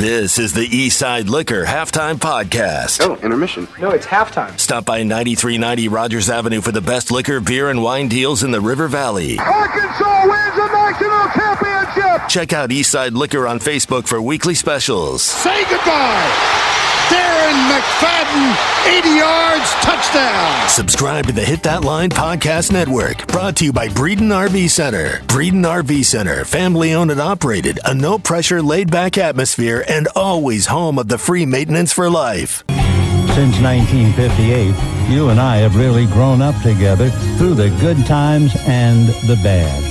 This is the Eastside Liquor Halftime Podcast. Oh, intermission. No, it's halftime. Stop by 9390 Rogers Avenue for the best liquor, beer, and wine deals in the River Valley. Arkansas wins the national championship. Check out Eastside Liquor on Facebook for weekly specials. Say goodbye. Darren McFadden, 80 yards, touchdown. Subscribe to the Hit That Line Podcast Network, brought to you by Breeden RV Center. Breeden RV Center, family owned and operated, a no pressure, laid back atmosphere, and always home of the free maintenance for life. Since 1958, you and I have really grown up together through the good times and the bad.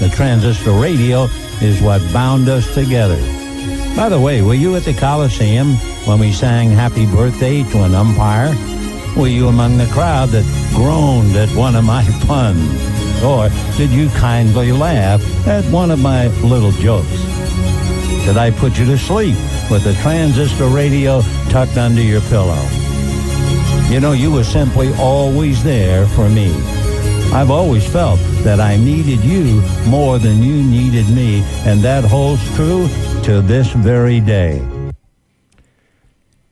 The transistor radio is what bound us together. By the way, were you at the Coliseum when we sang happy birthday to an umpire? Were you among the crowd that groaned at one of my puns? Or did you kindly laugh at one of my little jokes? Did I put you to sleep with the transistor radio tucked under your pillow? You know, you were simply always there for me. I've always felt that I needed you more than you needed me, and that holds true to this very day.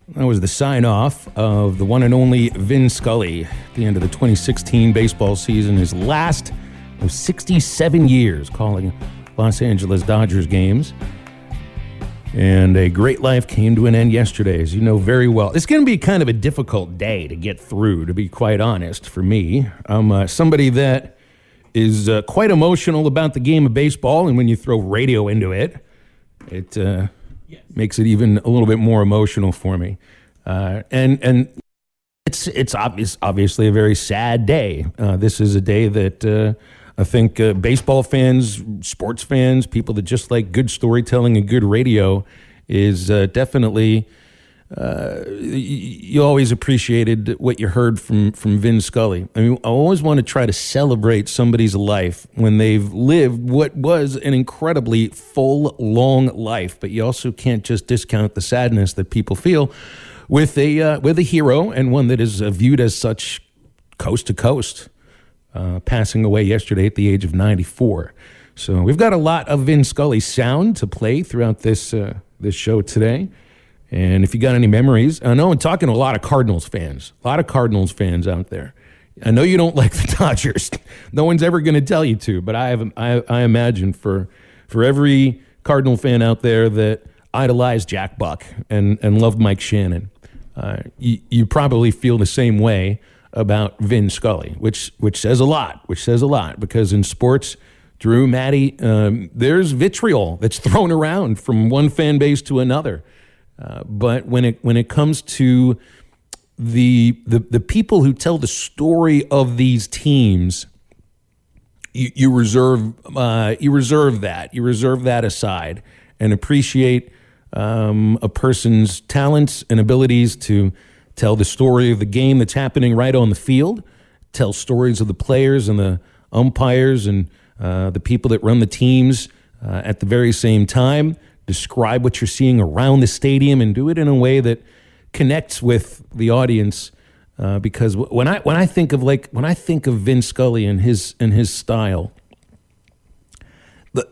That was the sign off of the one and only Vin Scully at the end of the 2016 baseball season, his last of 67 years calling Los Angeles Dodgers games. And a great life came to an end yesterday, as you know very well. It's going to be kind of a difficult day to get through, to be quite honest, for me. I'm uh, somebody that is uh, quite emotional about the game of baseball, and when you throw radio into it, it uh, makes it even a little bit more emotional for me. Uh, and and it's it's obvious, obviously a very sad day. Uh, this is a day that uh, I think uh, baseball fans, sports fans, people that just like good storytelling and good radio is uh, definitely. Uh, you always appreciated what you heard from from Vin Scully. I mean, I always want to try to celebrate somebody's life when they've lived what was an incredibly full, long life. But you also can't just discount the sadness that people feel with a uh, with a hero and one that is viewed as such coast to coast, uh, passing away yesterday at the age of 94. So we've got a lot of Vin Scully sound to play throughout this uh, this show today. And if you got any memories, I know I'm talking to a lot of Cardinals fans, a lot of Cardinals fans out there. I know you don't like the Dodgers. No one's ever going to tell you to, but I have I, I imagine for for every Cardinal fan out there that idolized Jack Buck and and loved Mike Shannon, uh, you, you probably feel the same way about Vin Scully, which which says a lot. Which says a lot because in sports. Drew, Maddie, um, there's vitriol that's thrown around from one fan base to another. Uh, but when it when it comes to the, the the people who tell the story of these teams, you, you reserve uh, you reserve that you reserve that aside and appreciate um, a person's talents and abilities to tell the story of the game that's happening right on the field, tell stories of the players and the umpires and uh, the people that run the teams uh, at the very same time describe what you're seeing around the stadium and do it in a way that connects with the audience. Uh, because when I when I think of like when I think of Vin Scully and his and his style,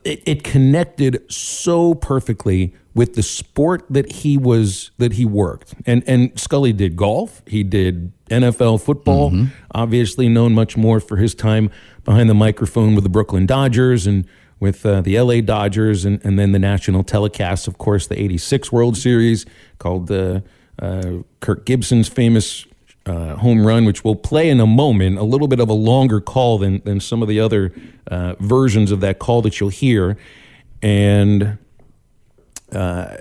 it, it connected so perfectly with the sport that he was that he worked. And and Scully did golf. He did NFL football. Mm-hmm. Obviously known much more for his time behind the microphone with the Brooklyn Dodgers and with uh, the LA Dodgers and, and then the national telecast, of course, the 86 World Series called uh, uh, Kirk Gibson's famous uh, home run, which we'll play in a moment, a little bit of a longer call than, than some of the other uh, versions of that call that you'll hear. And uh,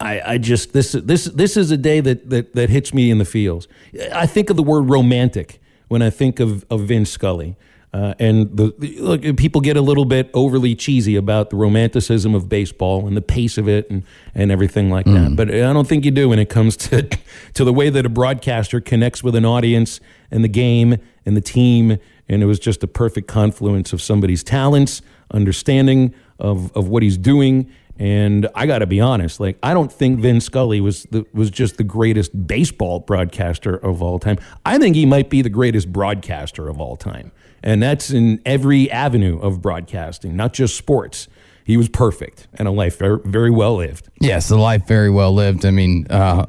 I, I just this this this is a day that, that that hits me in the feels. I think of the word romantic when I think of of Vin Scully. Uh, and the, the, look, people get a little bit overly cheesy about the romanticism of baseball and the pace of it and, and everything like mm. that. But I don't think you do when it comes to to the way that a broadcaster connects with an audience and the game and the team. And it was just a perfect confluence of somebody's talents, understanding of, of what he's doing, and I got to be honest, like I don't think Vin Scully was the, was just the greatest baseball broadcaster of all time. I think he might be the greatest broadcaster of all time, and that's in every avenue of broadcasting, not just sports. he was perfect and a life very, well lived. Yes, a life very well lived. I mean, uh,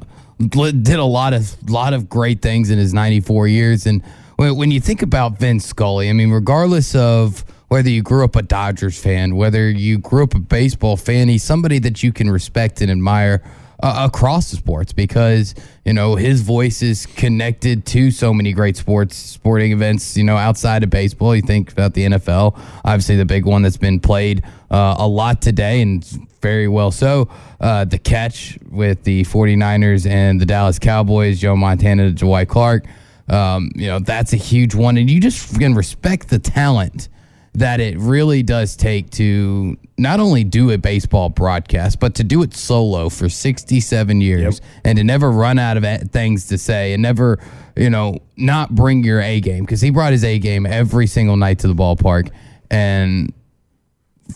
did a lot of lot of great things in his 94 years. And when, when you think about Vin Scully, I mean, regardless of whether you grew up a Dodgers fan, whether you grew up a baseball fan, he's somebody that you can respect and admire uh, across the sports because you know his voice is connected to so many great sports sporting events you know outside of baseball. You think about the NFL obviously the big one that's been played uh, a lot today and very well so uh, the catch with the 49ers and the Dallas Cowboys Joe Montana to Dwight Clark um, you know that's a huge one and you just can respect the talent that it really does take to not only do a baseball broadcast, but to do it solo for 67 years yep. and to never run out of things to say and never, you know, not bring your A game because he brought his A game every single night to the ballpark. And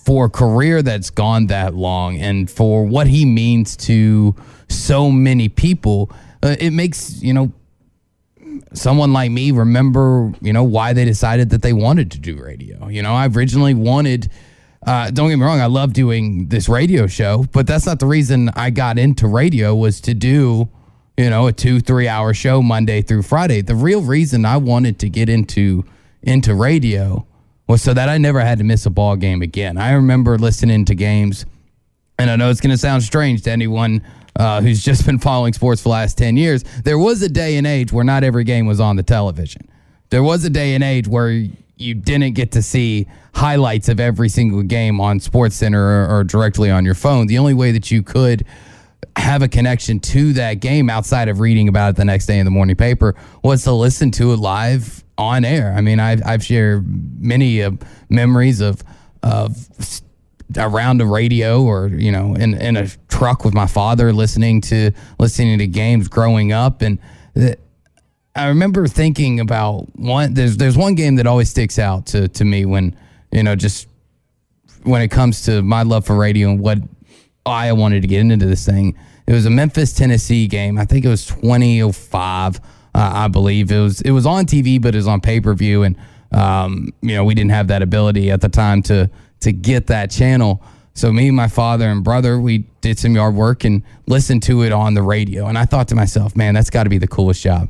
for a career that's gone that long and for what he means to so many people, uh, it makes, you know, someone like me remember, you know, why they decided that they wanted to do radio. You know, I originally wanted. Uh, don't get me wrong, I love doing this radio show, but that's not the reason I got into radio was to do, you know, a two, three hour show Monday through Friday. The real reason I wanted to get into into radio was so that I never had to miss a ball game again. I remember listening to games, and I know it's going to sound strange to anyone uh, who's just been following sports for the last 10 years, there was a day and age where not every game was on the television. There was a day and age where you didn't get to see highlights of every single game on Sports Center or, or directly on your phone. The only way that you could have a connection to that game outside of reading about it the next day in the morning paper was to listen to it live on air. I mean, I've, I've shared many uh, memories of of around a radio or you know in in a truck with my father listening to listening to games growing up. And I remember thinking about one there's there's one game that always sticks out to to me when you know just when it comes to my love for radio and what I wanted to get into this thing. It was a Memphis Tennessee game. I think it was 2005 uh, I believe. It was it was on TV but it was on pay-per-view. And um, you know we didn't have that ability at the time to to get that channel. So me, my father, and brother, we did some yard work and listened to it on the radio. And I thought to myself, man, that's got to be the coolest job.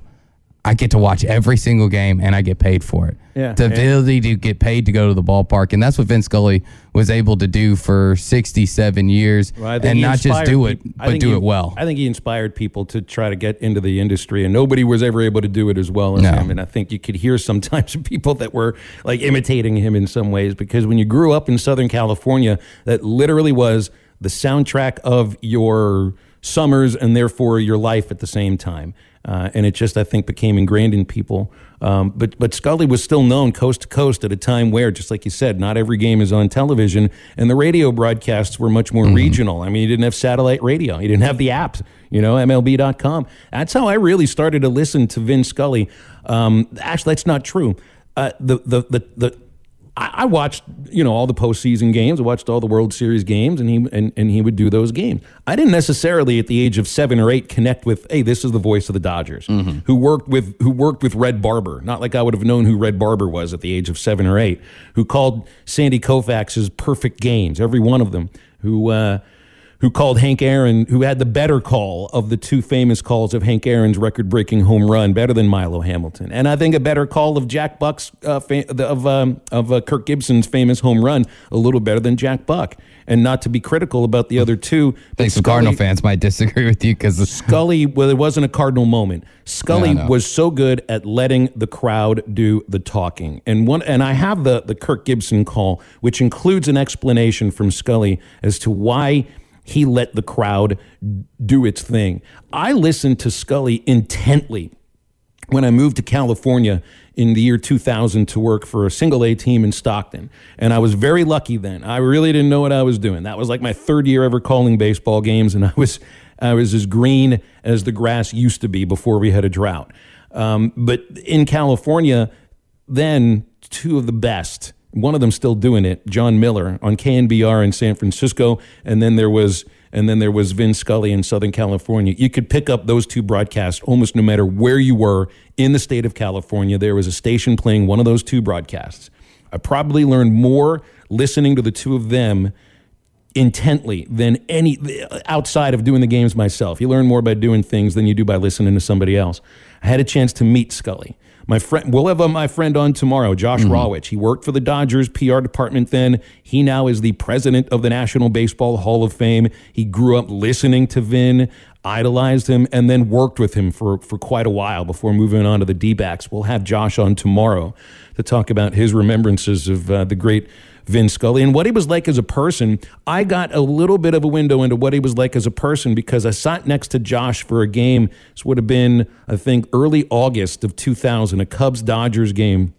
I get to watch every single game and I get paid for it. Yeah, the ability to get paid to go to the ballpark, and that's what Vin Scully was able to do for 67 years, well, and not just do it, but do he, it well. I think he inspired people to try to get into the industry, and nobody was ever able to do it as well as no. him. And I think you could hear sometimes people that were like imitating him in some ways because when you grew up in Southern California, that literally was the soundtrack of your summers and therefore your life at the same time. Uh, and it just, I think, became ingrained in people. Um, but but Scully was still known coast to coast at a time where, just like you said, not every game is on television, and the radio broadcasts were much more mm-hmm. regional. I mean, you didn't have satellite radio, you didn't have the apps, you know, MLB.com. That's how I really started to listen to Vin Scully. Um, actually, that's not true. Uh, the, the the the I, watched, you know, all the postseason games. I watched all the World Series games, and he and, and he would do those games. I didn't necessarily, at the age of seven or eight, connect with, hey, this is the voice of the Dodgers, mm-hmm. who worked with who worked with Red Barber. Not like I would have known who Red Barber was at the age of seven or eight. Who called Sandy Koufax's perfect games, every one of them. Who uh, who called Hank Aaron, who had the better call of the two famous calls of Hank Aaron's record-breaking home run, better than Milo Hamilton, and I think a better call of Jack Buck's uh, fa- of um, of uh, Kirk Gibson's famous home run, a little better than Jack Buck. And not to be critical about the other two, I think some Cardinal fans might disagree with you because Scully, well, it wasn't a Cardinal moment. Scully no, no. was so good at letting the crowd do the talking, and one, and I have the the Kirk Gibson call, which includes an explanation from Scully as to why he let the crowd do its thing. I listened to Scully intently when I moved to California in the year 2000 to work for a single A team in Stockton. And I was very lucky then. I really didn't know what I was doing. That was like my third year ever calling baseball games, and I was, I was as green as the grass used to be before we had a drought. Um, but in California, then two of the best one of them still doing it, Jon Miller on KNBR in San Francisco, and then there was and then there was Vin Scully in Southern California. You could pick up those two broadcasts almost no matter where you were in the state of California. There was a station playing one of those two broadcasts. I probably learned more listening to the two of them intently than any outside of doing the games myself. You learn more by doing things than you do by listening to somebody else. I had a chance to meet Scully. My friend, we'll have uh, my friend on tomorrow, Josh mm-hmm. Rawitch. He worked for the Dodgers PR department then. He now is the president of the National Baseball Hall of Fame. He grew up listening to Vin, idolized him, and then worked with him for, for quite a while before moving on to the D backs. We'll have Josh on tomorrow to talk about his remembrances of uh, the great Vin Scully and what he was like as a person. I got a little bit of a window into what he was like as a person because I sat next to Josh for a game. This would have been, I think, early August of 2000, a Cubs Dodgers game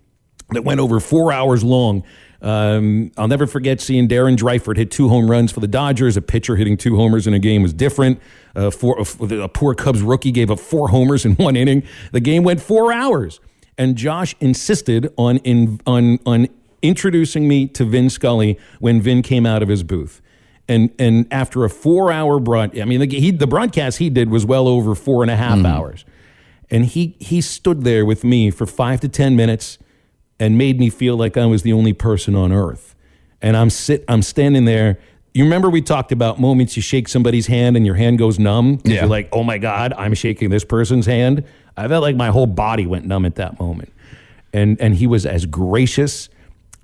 that went over four hours long. Um, I'll never forget seeing Darren Dreifort hit two home runs for the Dodgers. A pitcher hitting two homers in a game was different. Uh, four, a poor Cubs rookie gave up four homers in one inning. The game went four hours, and Josh insisted on in, on on introducing me to Vin Scully when Vin came out of his booth. And, and after a four hour broad, I mean, the, he, the broadcast he did was well over four and a half mm. hours. And he, he stood there with me for five to 10 minutes and made me feel like I was the only person on earth. And I'm sit, I'm standing there. You remember we talked about moments you shake somebody's hand and your hand goes numb? Yeah. You're like, oh my God, I'm shaking this person's hand. I felt like my whole body went numb at that moment. And, and he was as gracious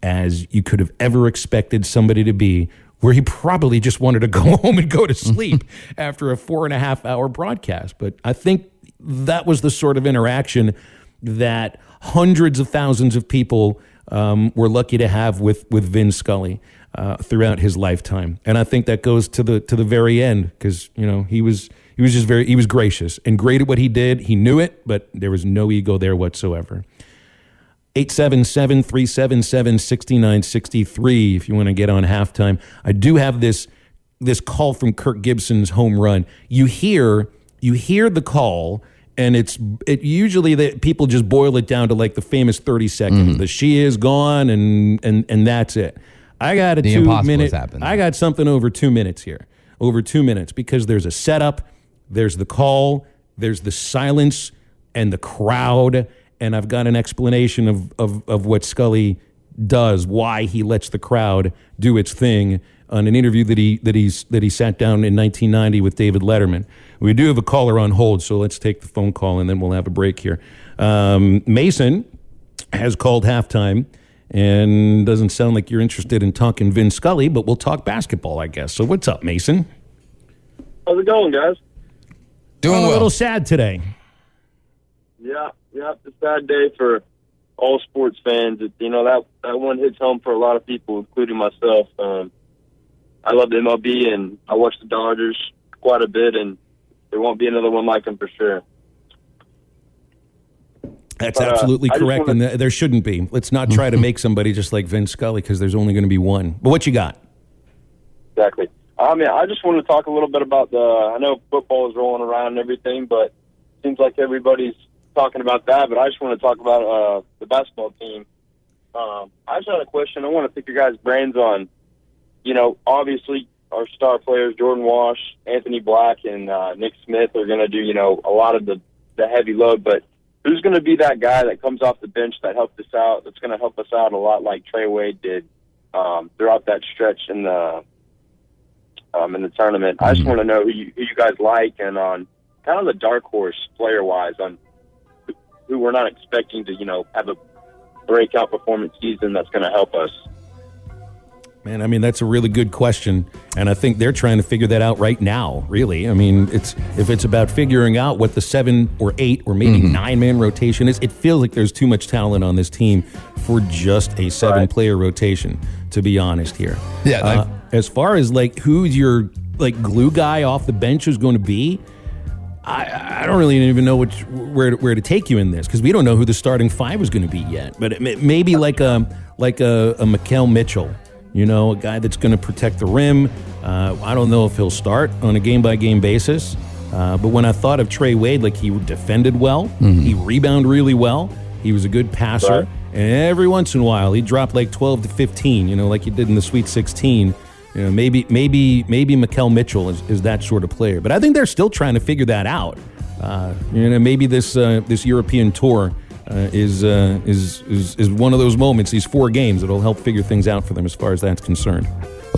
as you could have ever expected somebody to be, where he probably just wanted to go home and go to sleep after a four and a half hour broadcast. But I think that was the sort of interaction that hundreds of thousands of people um, were lucky to have with with Vin Scully uh, throughout his lifetime, and I think that goes to the to the very end because you know he was he was just very he was gracious and great at what he did. He knew it, but there was no ego there whatsoever. 877 377 6963 if you want to get on halftime. I do have this this call from Kirk Gibson's home run. You hear you hear the call and it's it usually that people just boil it down to like the famous 30 seconds. Mm-hmm. The she is gone and and and that's it. I got a the 2 minute I got something over 2 minutes here. Over 2 minutes because there's a setup, there's the call, there's the silence and the crowd and I've got an explanation of, of, of what Scully does, why he lets the crowd do its thing on an interview that he that he's that he sat down in 1990 with David Letterman. We do have a caller on hold, so let's take the phone call and then we'll have a break here. Um, Mason has called halftime and doesn't sound like you're interested in talking Vin Scully, but we'll talk basketball, I guess. So what's up, Mason? How's it going, guys? Doing well. a little sad today. Yeah, yeah, it's a sad day for all sports fans. You know that that one hits home for a lot of people, including myself. Um, I love the MLB and I watch the Dodgers quite a bit, and there won't be another one like him for sure. That's but, uh, absolutely uh, correct, wanna... and there shouldn't be. Let's not try to make somebody just like Vin Scully because there's only going to be one. But what you got? Exactly. I mean, I just want to talk a little bit about the. I know football is rolling around and everything, but it seems like everybody's talking about that, but I just want to talk about uh, the basketball team. Um, I just had a question. I want to pick your guys' brains on, you know, obviously our star players, Jordan Walsh, Anthony Black, and uh, Nick Smith are going to do, you know, a lot of the, the heavy load, but who's going to be that guy that comes off the bench that helped us out, that's going to help us out a lot like Trey Wade did um, throughout that stretch in the um, in the tournament. I just mm-hmm. want to know who you, who you guys like and on kind of the dark horse player wise on who we're not expecting to, you know, have a breakout performance season that's going to help us. Man, I mean that's a really good question, and I think they're trying to figure that out right now. Really, I mean, it's if it's about figuring out what the seven or eight or maybe mm-hmm. nine man rotation is, it feels like there's too much talent on this team for just a seven right. player rotation. To be honest, here, yeah. Uh, as far as like who's your like glue guy off the bench is going to be, I, I don't really even know which, where to, where to take you in this because we don't know who the starting five is going to be yet. But maybe like a like a, a Mitchell, you know, a guy that's going to protect the rim. Uh, I don't know if he'll start on a game by game basis. Uh, but when I thought of Trey Wade, like he defended well, mm-hmm. he rebounded really well, he was a good passer, right. and every once in a while he dropped like 12 to 15, you know, like he did in the Sweet 16. You know, maybe maybe maybe Makhel Mitchell is, is that sort of player, but I think they're still trying to figure that out. Uh, you know, maybe this uh, this European tour uh, is, is is is one of those moments, these four games that'll help figure things out for them as far as that's concerned.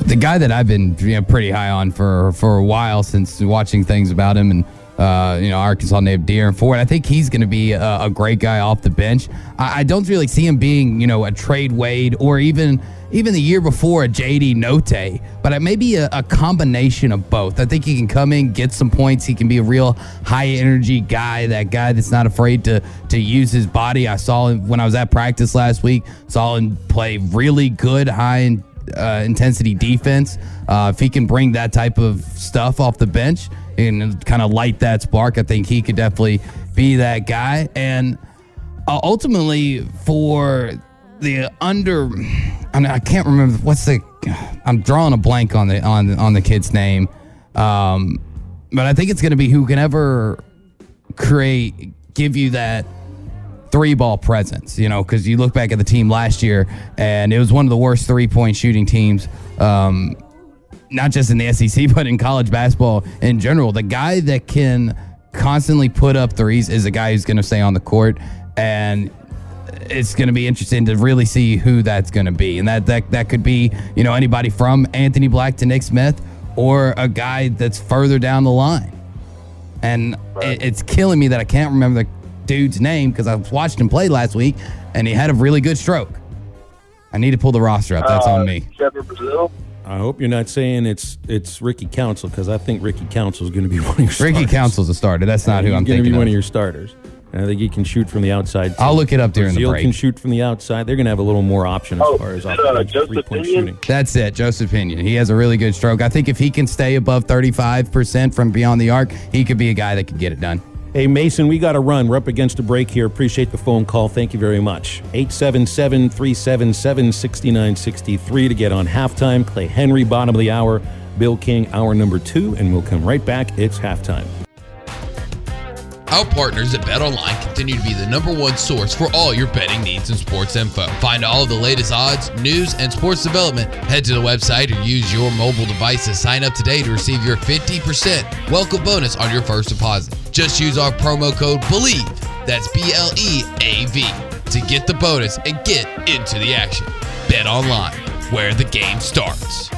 the guy that I've been you know, pretty high on for for a while since watching things about him and uh, you know Arkansas native Derrian Ford. I think he's going to be a, a, great guy off the bench. I, I, don't really see him being you know a Trey Wade or even even the year before a JD Notae, but maybe a, a combination of both. I think he can come in, get some points. He can be a real high energy guy, that guy that's not afraid to to use his body. I saw him when I was at practice last week. Saw him play really good high uh, intensity defense. Uh, if he can bring that type of stuff off the bench and kind of light that spark, I think he could definitely be that guy. And uh, ultimately, for the under, I, mean, I can't remember what's the. I'm drawing a blank on the on on the kid's name, um, but I think it's going to be who can ever create, give you that three ball presence, you know, because you look back at the team last year and it was one of the worst three point shooting teams, um, not just in the SEC, but in college basketball in general. The guy that can constantly put up threes is a guy who's going to stay on the court. And it's going to be interesting to really see who that's going to be. And that, that, that could be, you know, anybody from Anthony Black to Nick Smith or a guy that's further down the line. And right. it, it's killing me that I can't remember the dude's name because I watched him play last week and he had a really good stroke. I need to pull the roster up. That's uh, on me. Trevor Brazile. I hope you're not saying it's it's Ricky Council because I think Ricky Council is going to be one of your starters. Ricky Council's a starter. That's not who I'm thinking. Going to be of. one of your starters. And I think he can shoot from the outside. Too. I'll look it up during Brazile the break. can shoot from the outside. They're going to have a little more option as oh, far as uh, three point shooting. That's it, Joseph Pinion. He has a really good stroke. I think if he can stay above 35% from beyond the arc, he could be a guy that could get it done. Hey, Mason, we got to run. We're up against a break here. Appreciate the phone call. Thank you very much. 877 377 6963 to get on halftime. Clay Henry, bottom of the hour. Bill King, hour number two, and we'll come right back. It's halftime. Our partners at BetOnline continue to be the number one source for all your betting needs and sports info. Find all of the latest odds, news, and sports development. Head to the website or use your mobile device to sign up today to receive your 50% welcome bonus on your first deposit. Just use our promo code BLEAV, that's B L E A V, to get the bonus and get into the action. Bet online, where the game starts.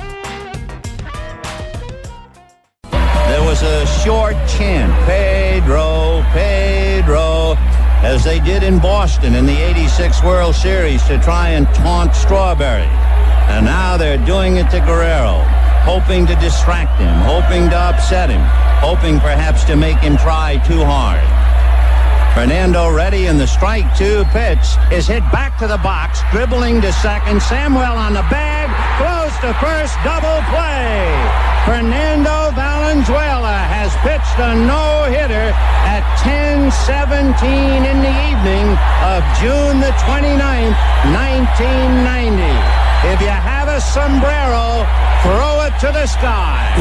Was a short chant, Pedro, Pedro, as they did in Boston in the 86 World Series to try and taunt Strawberry. And now they're doing it to Guerrero, hoping to distract him, hoping to upset him hoping perhaps to make him try too hard. Fernando ready in the strike two pitch is hit back to the box, dribbling to second. Samuel on the bag, close to first, double play. Fernando Valenzuela has pitched a no-hitter at 10-17 in the evening of June the 29th, 1990. If you have a sombrero, throw it to the sky.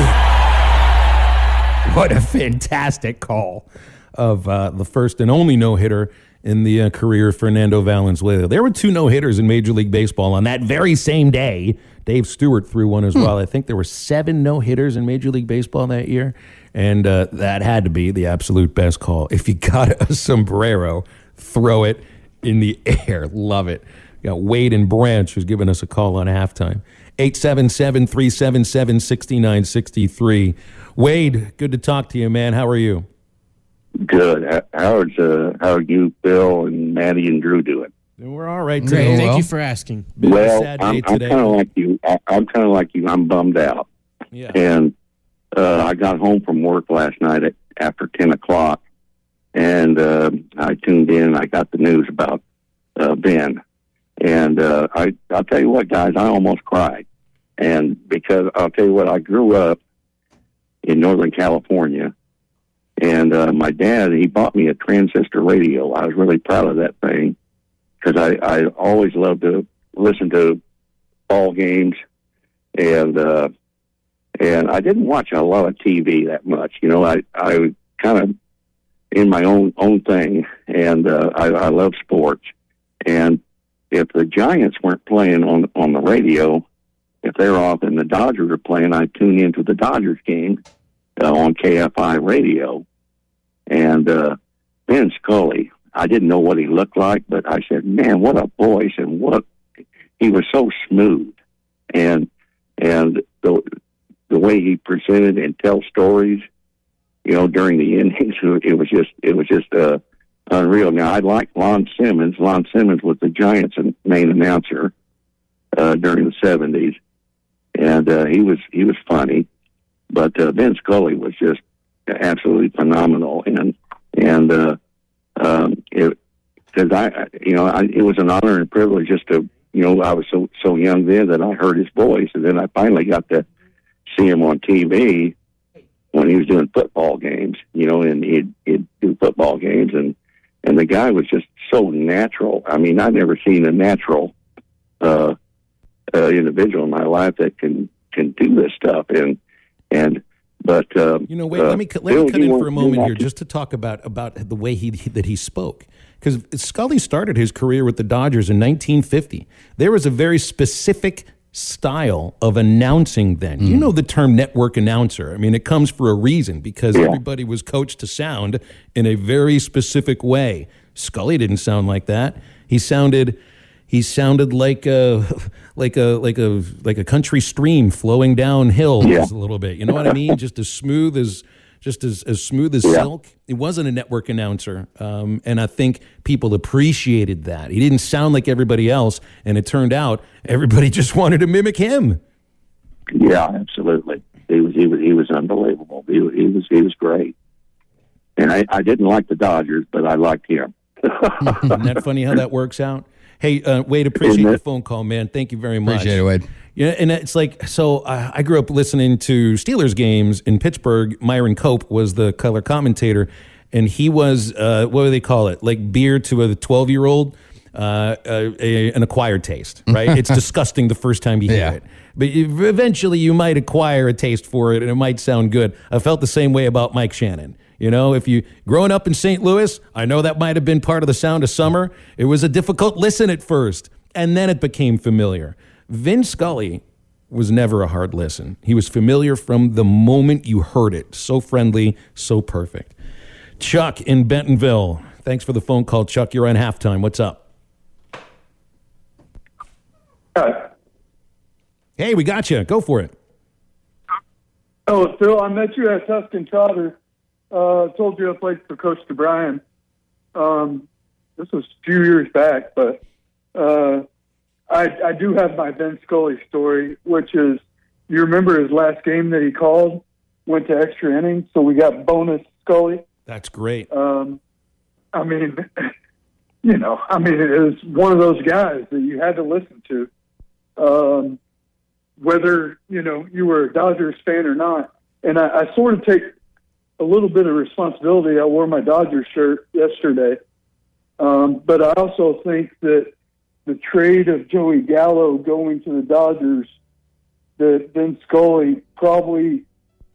What a fantastic call of uh, the first and only no hitter in the uh, career of Fernando Valenzuela. There were two no hitters in Major League Baseball on that very same day. Dave Stewart threw one as hmm. well. I think there were seven no hitters in Major League Baseball that year, and uh, that had to be the absolute best call. If you got a sombrero, throw it in the air. Love it. We got Wade and Branch who's giving us a call on halftime. 877 377 6963. Wade, good to talk to you, man. How are you? Good. Howard's uh, how are you, Bill, and Maddie and Drew doing? We're all right today. Great. Thank well. you for asking. Been well, I'm, I'm kind of like you. I, am kind of like you. I'm bummed out. Yeah. And uh, I got home from work last night at after ten o'clock, and uh, I tuned in. I got the news about uh, Vin, and uh, I I'll tell you what, guys, I almost cried, and because I'll tell you what, I grew up in Northern California. And uh, my dad, he bought me a transistor radio. I was really proud of that thing because I, I always loved to listen to ball games, and uh, and I didn't watch a lot of TV that much. You know, I I kind of in my own own thing, and uh, I, I love sports. And if the Giants weren't playing on on the radio, if they're off and the Dodgers are playing, I tune into the Dodgers game uh, on KFI radio. And uh, Vin Scully, I didn't know what he looked like, but I said, man, what a voice and what he was so smooth. And and the the way he presented and tell stories, you know, during the innings, it was just it was just uh, unreal. Now I like Lon Simmons. Lon Simmons was the Giants' main announcer uh, during the seventies, and uh, he was he was funny, but uh, Vin Scully was just absolutely phenomenal, and and uh, um, it because I you know I, it was an honor and privilege just to you know I was so so young then that I heard his voice, and then I finally got to see him on TV when he was doing football games, you know, and he'd, he'd do football games and, and the guy was just so natural. I mean, I've never seen a natural, uh, uh, individual in my life that can, can do this stuff. And, and, but, um, You know, wait. uh, let me cut- let me cut in for a moment here, that? just to talk about about the way he that he spoke. Because Scully started his career with the Dodgers in 1950. There was a very specific style of announcing then. You know the term network announcer. I mean, it comes for a reason because everybody was coached to sound in a very specific way. Scully didn't sound like that. He sounded he sounded like a like a like a like a country stream flowing downhill Yeah. a little bit. You know what I mean? just as smooth as just as, as smooth as silk. It wasn't a network announcer, um, and I think people appreciated that. He didn't sound like everybody else, and it turned out everybody just wanted to mimic him. Yeah, absolutely. He was he was he was unbelievable. He, was- he was he was great. And I, I didn't like the Dodgers, but I liked him. Isn't that funny how that works out? Hey, uh, Wade, appreciate the phone call, man. Thank you very much. Appreciate it, Wade. Yeah, and it's like so. I, I grew up listening to Steelers games in Pittsburgh. Myron Cope was the color commentator, and he was uh, what do they call it? Like beer to a twelve-year-old, uh, a, an acquired taste, right? it's disgusting the first time you hear Yeah. it, but eventually you might acquire a taste for it, and it might sound good. I felt the same way about Mike Shannon. You know, if you growing up in St. Louis, I know that might have been part of the sound of summer. It was a difficult listen at first, and then it became familiar. Vin Scully was never a hard listen. He was familiar from the moment you heard it. So friendly, so perfect. Chuck in Bentonville. Thanks for the phone call, Chuck. You're on halftime. What's up? Hi. Hey, we got you. Go for it. Oh, Phil, I met you at Tusk and Trotter. Uh, told you I played for Coach DeBryan. Um, this was a few years back, but uh, I, I do have my Vin Scully story, which is you remember his last game that he called went to extra innings, so we got bonus Scully. That's great. Um, I mean, you know, I mean, it was one of those guys that you had to listen to, um, whether you know you were a Dodgers fan or not. And I, I sort of take a little bit of responsibility. I wore my Dodgers shirt yesterday, um, but I also think that the trade of Joey Gallo going to the Dodgers, that Vin Scully probably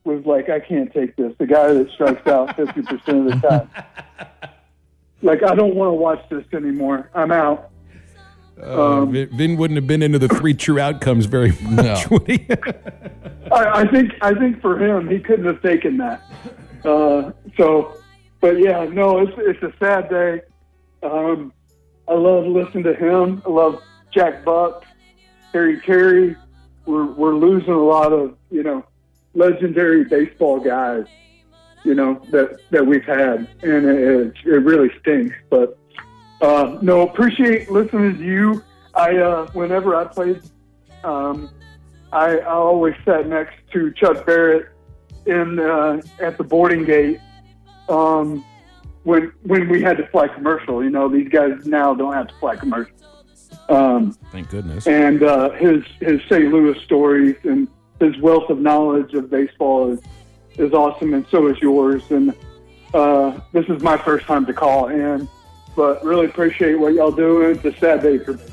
was like, I can't take this. The guy that strikes out 50% of the time. like, I don't want to watch this anymore. I'm out. Uh, Vin, Vin wouldn't have been into the three true outcomes very much. would he? I, I think I think for him, he couldn't have taken that. Uh, so, but yeah, no, it's it's a sad day. Um, I love listening to him. I love Jack Buck, Harry Caray. We're we're losing a lot of you know legendary baseball guys. You know that that we've had, and it, it really stinks. But uh, no, appreciate listening to you. I uh, whenever I played. Um, I, I always sat next to Chuck Barrett in uh, at the boarding gate um, when when we had to fly commercial. You know, these guys now don't have to fly commercial. Um, Thank goodness. and uh, his his St. Louis stories and his wealth of knowledge of baseball is is awesome, and so is yours. And uh, this is my first time to call in, but really appreciate what y'all do. It's a sad day for me.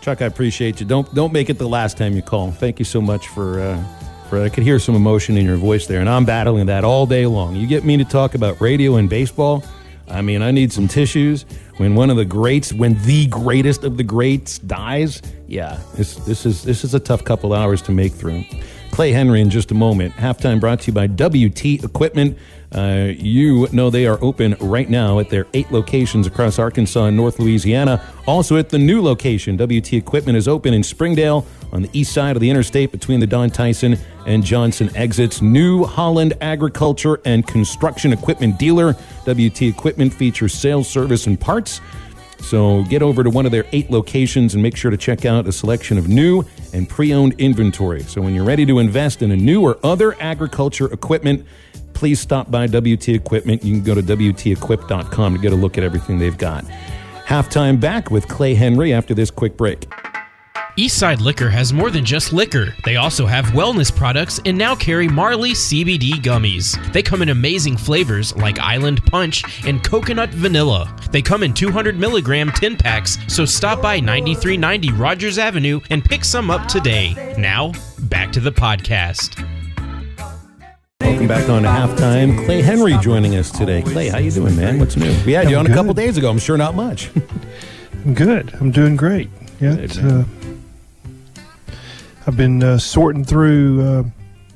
Chuck, I appreciate you. Don't don't make it the last time you call. Thank you so much for uh, for. I could hear some emotion in your voice there, and I'm battling that all day long. You get me to talk about radio and baseball. I mean, I need some tissues. When one of the greats, when the greatest of the greats dies, yeah, this this is this is a tough couple hours to make through. Clay Henry in just a moment. Halftime brought to you by WT Equipment. Uh, you know they are open right now at their eight locations across Arkansas and North Louisiana. Also at the new location, WT Equipment is open in Springdale on the east side of the interstate between the Don Tyson and Johnson exits. New Holland Agriculture and Construction Equipment Dealer. WT Equipment features sales, service, and parts. So get over to one of their eight locations and make sure to check out a selection of new and pre owned inventory. So when you're ready to invest in a new or other agriculture equipment, please stop by WT Equipment. You can go to WTEquip.com to get a look at everything they've got. Halftime back with Clay Henry after this quick break. Eastside Liquor has more than just liquor. They also have wellness products and now carry Marley CBD gummies. They come in amazing flavors like Island Punch and Coconut Vanilla. They come in 200 milligram tin packs, so stop by 9390 Rogers Avenue and pick some up today. Now, back to the podcast. Welcome back on halftime. Clay Henry joining us today. Clay, how you doing, man? What's new? We had you on a couple days ago. I'm sure not much. I'm good. I'm doing great. Yeah, I've been uh, sorting through uh,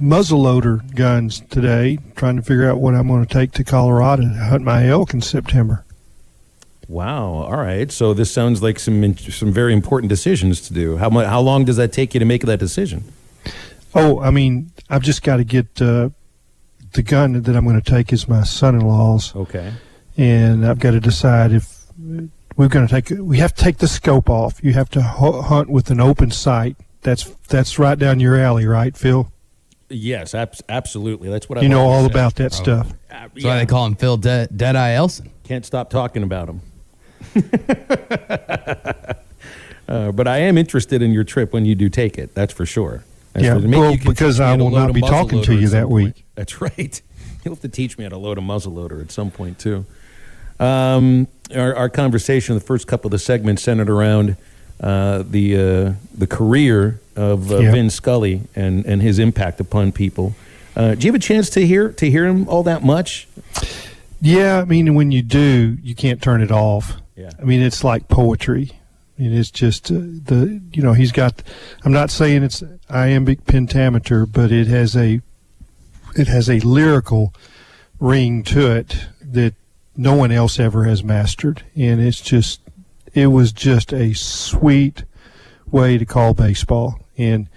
muzzleloader guns today, trying to figure out what I'm going to take to Colorado to hunt my elk in September. wow. All right. So this sounds like some some very important decisions to do. How much? How long does that take you to make that decision? Oh, I mean, I've just got to get uh, the gun that I'm going to take is my son-in-law's, Okay. and I've got to decide if we're going to take. We have to take the scope off. You have to hu- hunt with an open sight. That's that's right down your alley, right, Phil? Yes, abs- absolutely. That's what I You know all said. about that stuff. Uh, That's why they call him Phil De- Deadeye Elson. Can't stop talking about him. uh, but I am interested in your trip when you do take it. That's for sure. That's Yeah, for- maybe well, because I will not be talking to you that week. point. That's right. You'll have to teach me how to load a muzzleloader at some point too. Um, our, our conversation, the first couple of the segments, centered around uh, the uh, the career of uh, Yeah. Vin Scully and, and his impact upon people. Uh, do you have a chance to hear to hear him all that much? Yeah, I mean, when you do, you can't turn it off. Yeah. I mean, it's like poetry. I mean, it's just uh, the you know he's got. I'm not saying it's iambic pentameter, but it has a it has a lyrical ring to it that no one else ever has mastered, and it's just it was just a sweet way to call baseball. And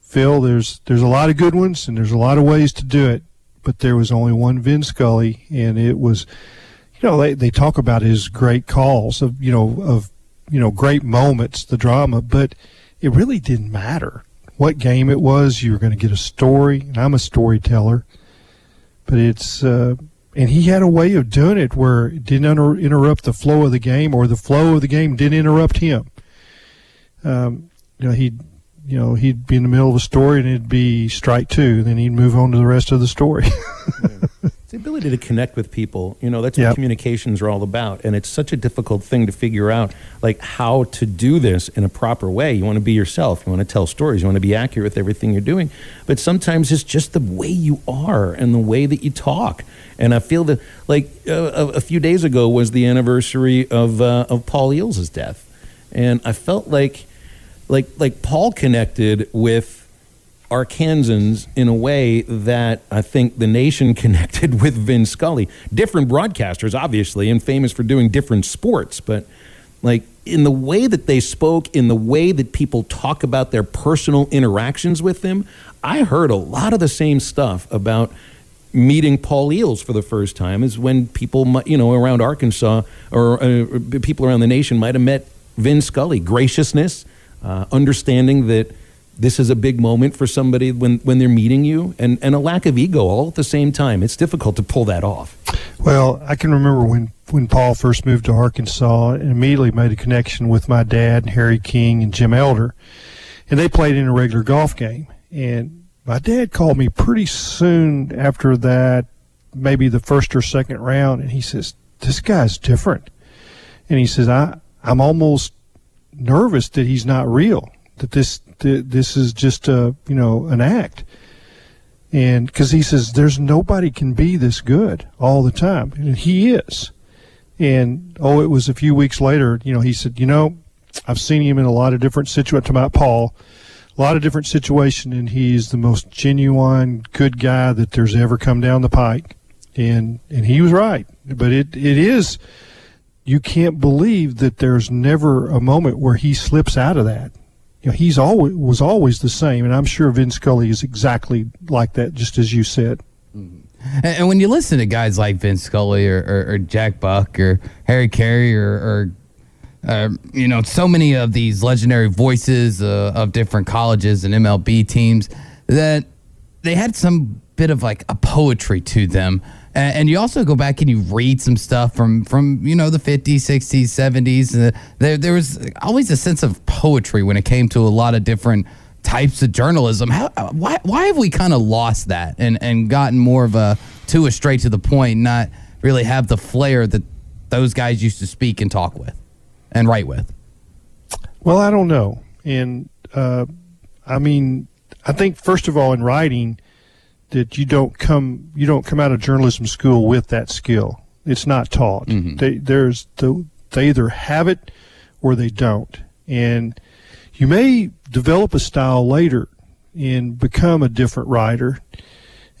Phil, there's there's a lot of good ones, and there's a lot of ways to do it, but there was only one Vin Scully, and it was, you know, they they talk about his great calls of you know of you know great moments, the drama, but it really didn't matter what game it was. You were going to get a story, and I'm a storyteller, but it's. Uh, and he had a way of doing it where it didn't inter- interrupt the flow of the game, or the flow of the game didn't interrupt him. Um, you know, he'd you know he'd be in the middle of a story and it'd be strike two, then he'd move on to the rest of the story. It's the ability to connect with people. You know, that's what communications are all about. And it's such a difficult thing to figure out, like how to do this in a proper way. You want to be yourself. You want to tell stories. You want to be accurate with everything you're doing. But sometimes it's just the way you are and the way that you talk. And I feel that, like, uh, a, a few days ago was the anniversary of, uh, of Paul Eells' death. And I felt like, like, like Paul connected with Arkansans in a way that I think the nation connected with Vin Scully. Different broadcasters, obviously, and famous for doing different sports, but like in the way that they spoke, in the way that people talk about their personal interactions with them, I heard a lot of the same stuff about meeting Paul Eells for the first time is when people, you know, around Arkansas or uh, people around the nation might have met Vin Scully. Graciousness, uh, understanding that this is a big moment for somebody when, when they're meeting you, and, and a lack of ego all at the same time. It's difficult to pull that off. Well, I can remember when, when Paul first moved to Arkansas and immediately made a connection with my dad and Harry King and Jim Elder. And they played in a regular golf game. And my dad called me pretty soon after that, maybe the first or second round, and he says, This guy's different. And he says, I, I'm almost nervous that he's not real, that this that this is just a you know an act and because he says there's nobody can be this good all the time and he is and oh it was a few weeks later you know he said you know i've seen him in a lot of different situations about paul a lot of different situation, and he's the most genuine, good guy that there's ever come down the pike. And and he was right, but it it is. You can't believe that there's never a moment where he slips out of that. You know, he's always was always the same, and I'm sure Vin Scully is exactly like that, just as you said. And when you listen to guys like Vin Scully or, or, or Jack Buck or Harry Caray or, or uh, you know, so many of these legendary voices uh, of different colleges and MLB teams that they had some bit of like a poetry to them. And, and you also go back and you read some stuff from, from you know, the 50s, 60s, 70s. Uh, there, there was always a sense of poetry when it came to a lot of different types of journalism. How, why, why have we kind of lost that and, and gotten more of a to a straight to the point, not really have the flair that those guys used to speak and talk with and write with? Well, I don't know. And uh, I mean, I think first of all, in writing, that you don't come you don't come out of journalism school with that skill. It's not taught. Mm-hmm. They, there's the, they either have it or they don't, and you may develop a style later and become a different writer.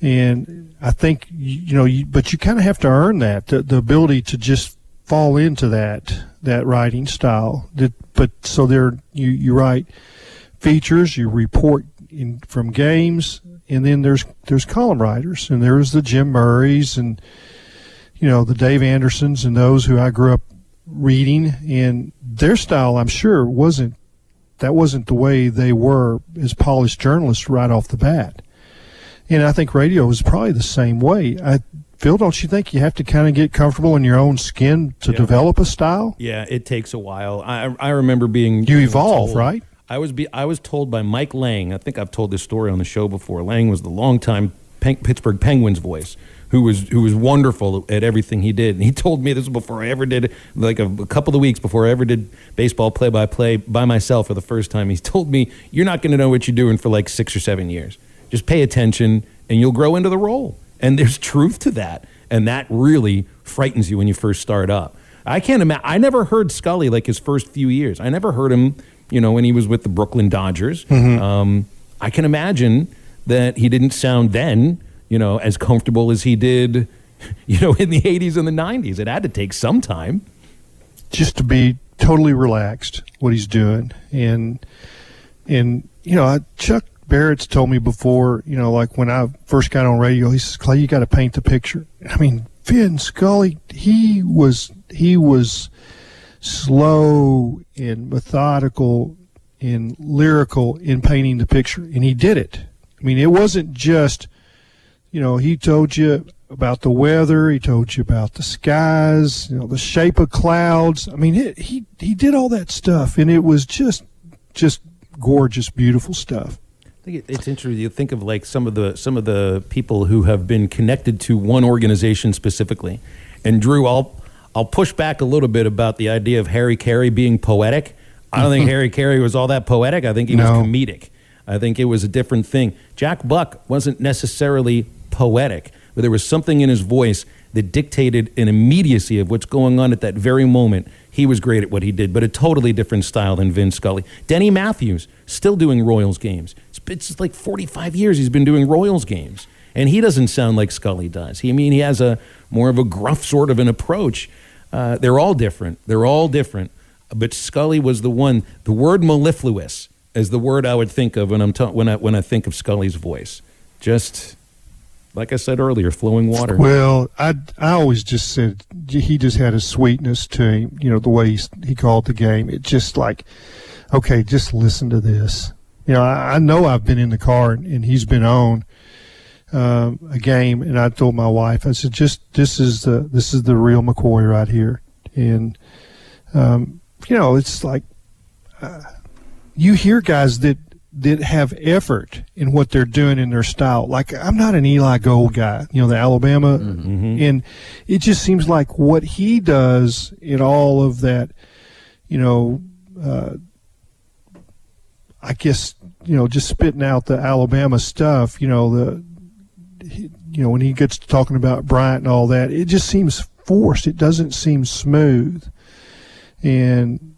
And I think you know, you, but you kind of have to earn that the, the ability to just fall into that that writing style. That, but so there, you you write features, you report in from games, and then there's there's column writers, and there's the Jim Murrays and you know the Dave Andersons and those who I grew up reading, and their style, I'm sure, wasn't that wasn't the way they were as polished journalists right off the bat. And I think radio is probably the same way. I Phil, don't you think you have to kind of get comfortable in your own skin to Yeah. develop a style? Yeah, it takes a while. I I remember being You evolve, told- right? I was be, I was told by Mike Lange. I think I've told this story on the show before. Lange was the longtime Pen- Pittsburgh Penguins voice, who was who was wonderful at everything he did. And he told me this before I ever did, like a, a couple of weeks before I ever did baseball play by play by myself for the first time. He told me, "You're not going to know what you're doing for like six or seven years. Just pay attention, and you'll grow into the role." And there's truth to that, and that really frightens you when you first start up. I can't imagine. I never heard Scully like his first few years. I never heard him, you know, when he was with the Brooklyn Dodgers. Um, I can imagine that he didn't sound then, you know, as comfortable as he did, you know, in the '80s and the '90s. It had to take some time. just to be totally relaxed what he's doing and and you know chuck barrett's told me before you know like when i first got on radio he says clay you got to paint the picture i mean vin scully he was he was slow and methodical and lyrical in painting the picture and he did it i mean it wasn't just you know, he told you about the weather. He told you about the skies, you know, the shape of clouds. I mean, it, he he did all that stuff, and it was just just gorgeous, beautiful stuff. I think it's interesting. You think of like some of the some of the people who have been connected to one organization specifically, and Drew, I'll I'll push back a little bit about the idea of Harry Caray being poetic. I don't think Harry Caray was all that poetic. I think he No. was comedic. I think it was a different thing. Jack Buck wasn't necessarily poetic, but there was something in his voice that dictated an immediacy of what's going on at that very moment. He was great at what he did, but a totally different style than Vin Scully. Denny Matthews, still doing Royals games. It's, it's like 45 years he's been doing Royals games. And he doesn't sound like Scully does. He, I mean, he has a more of a gruff sort of an approach. Uh, they're all different. They're all different. But Scully was the one. The word mellifluous is the word I would think of when I'm ta- when I when I think of Scully's voice. Just like I said earlier, flowing water. Well, I I always just said he just had a sweetness to him. You know, the way he, he called the game. It just like, okay, just listen to this. You know, I, I know I've been in the car and, and he's been on um, a game, and I told my wife, I said, just this is the this is the real McCoy right here, and um, you know, it's like uh, you hear guys that that have effort in what they're doing in their style. Like I'm not an Eli Gold guy, you know, the Alabama, and it just seems like what he does in all of that, you know, uh, I guess you know, just spitting out the Alabama stuff, you know, the he- you know when he gets to talking about Bryant and all that, it just seems forced. It doesn't seem smooth, and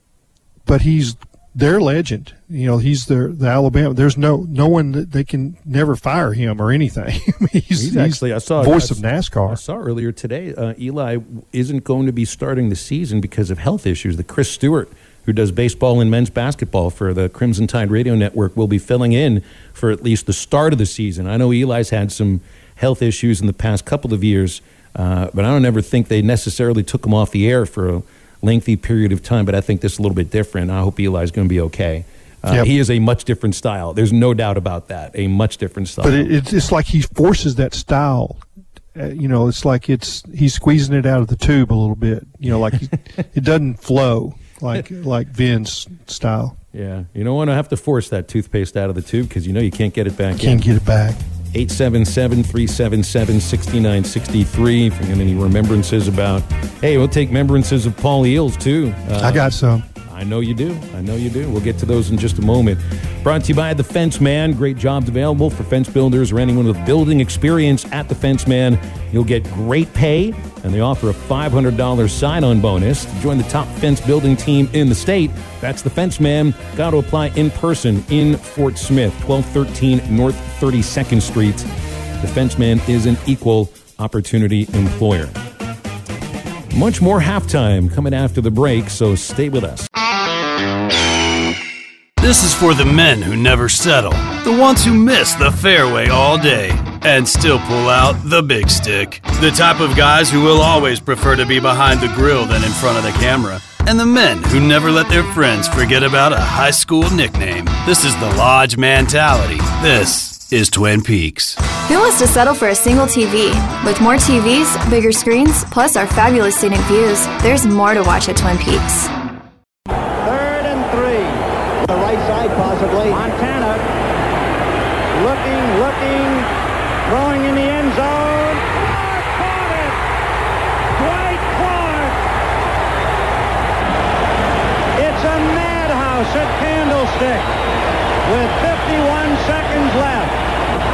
but he's their legend. You know, he's the the Alabama. There's no no one that they can never fire him or anything. He's, He's actually I saw voice I, of NASCAR. I saw earlier today. Uh, Eli isn't going to be starting the season because of health issues. The Chris Stewart, who does baseball and men's basketball for the Crimson Tide Radio Network, will be filling in for at least the start of the season. I know Eli's had some health issues in the past couple of years, uh, but I don't ever think they necessarily took him off the air for a lengthy period of time. But I think this is a little bit different. I hope Eli's going to be okay. Uh, Yep. He is a much different style. There's no doubt about that. A much different style. But it, it's it's like he forces that style. Uh, you know, it's like it's he's squeezing it out of the tube a little bit. You know, like it doesn't flow like like Vin's style. Yeah, you don't want to have to force that toothpaste out of the tube because you know you can't get it back in. Can't get it back. 877 377 6963. If you have any remembrances about, hey, we'll take remembrances of Paul Eells too. Uh, I got some. I know you do. I know you do. We'll get to those in just a moment. Brought to you by The Fence Man. Great jobs available for fence builders or anyone with building experience at The Fence Man. You'll get great pay, and they offer a $500 sign on bonus to join the top fence building team in the state. That's The Fence Man. Got to apply in person in Fort Smith, 1213 North 32nd Street. The Fence Man is an equal opportunity employer. Much more halftime coming after the break, so stay with us. This is for the men who never settle, the ones who miss the fairway all day and still pull out the big stick, the type of guys who will always prefer to be behind the grill than in front of the camera, and the men who never let their friends forget about a high school nickname. This is the Lodge mentality. This is Twin Peaks. Who wants to settle for a single TV? With more TVs, bigger screens, plus our fabulous scenic views, there's more to watch at Twin Peaks. Third and three. The right side, possibly. Montana looking, looking, throwing in the end zone. Caught it! Dwight Clark! It's a madhouse at Candlestick with 51 seconds left.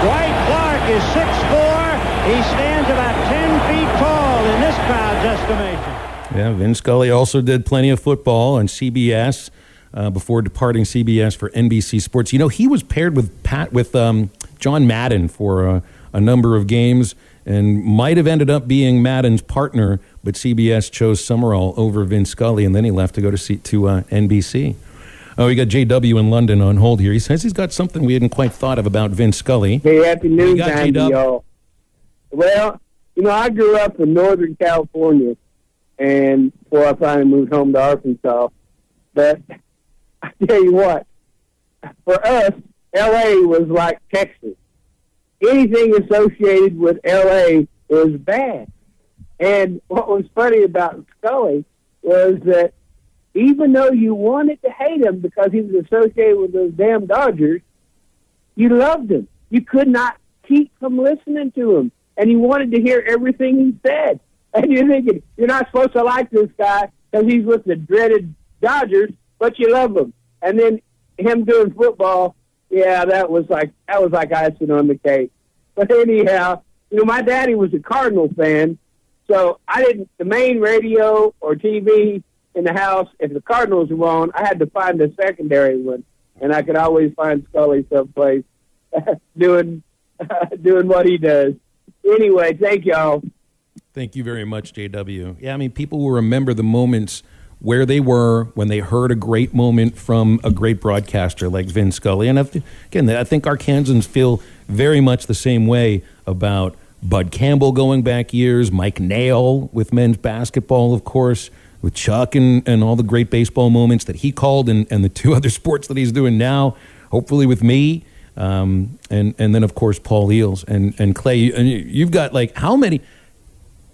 Dwight Clark is 6'4". He stands about 10 feet tall in this crowd's estimation. Yeah, Vin Scully also did plenty of football on CBS uh, before departing CBS for NBC Sports. You know, he was paired with Pat with um, John Madden for uh, a number of games and might have ended up being Madden's partner, but CBS chose Summerall over Vin Scully, and then he left to go to see, to uh, NBC. Oh, we got JW in London on hold here. He says he's got something we hadn't quite thought of about Vin Scully. Hey, happy You New got Time to J-Dub? y'all. Well, you know, I grew up in Northern California, and before I finally moved home to Arkansas. But I tell you what, for us, L.A. was like Texas. Anything associated with L.A. was bad. And what was funny about Scully was that even though you wanted to hate him because he was associated with those damn Dodgers, you loved him. You could not keep from listening to him, and you wanted to hear everything he said. And you're thinking you're not supposed to like this guy because he's with the dreaded Dodgers, but you love him. And then him doing football, yeah, that was like that was like icing on the cake. But anyhow, you know, my daddy was a Cardinal fan, so I didn't the main radio or TV in the house. If the Cardinals were on, I had to find a secondary one, and I could always find Scully someplace doing doing what he does. Anyway, thank y'all. Thank you very much, JW. Yeah, I mean, people will remember the moments where they were when they heard a great moment from a great broadcaster like Vin Scully. And again, I think Arkansans feel very much the same way about Bud Campbell going back years, Mike Nail with men's basketball, of course, with Chuck and, and all the great baseball moments that he called and, and the two other sports that he's doing now, hopefully with me. Um, and, and then, of course, Paul Eells and, and Clay. And you- you've got like how many?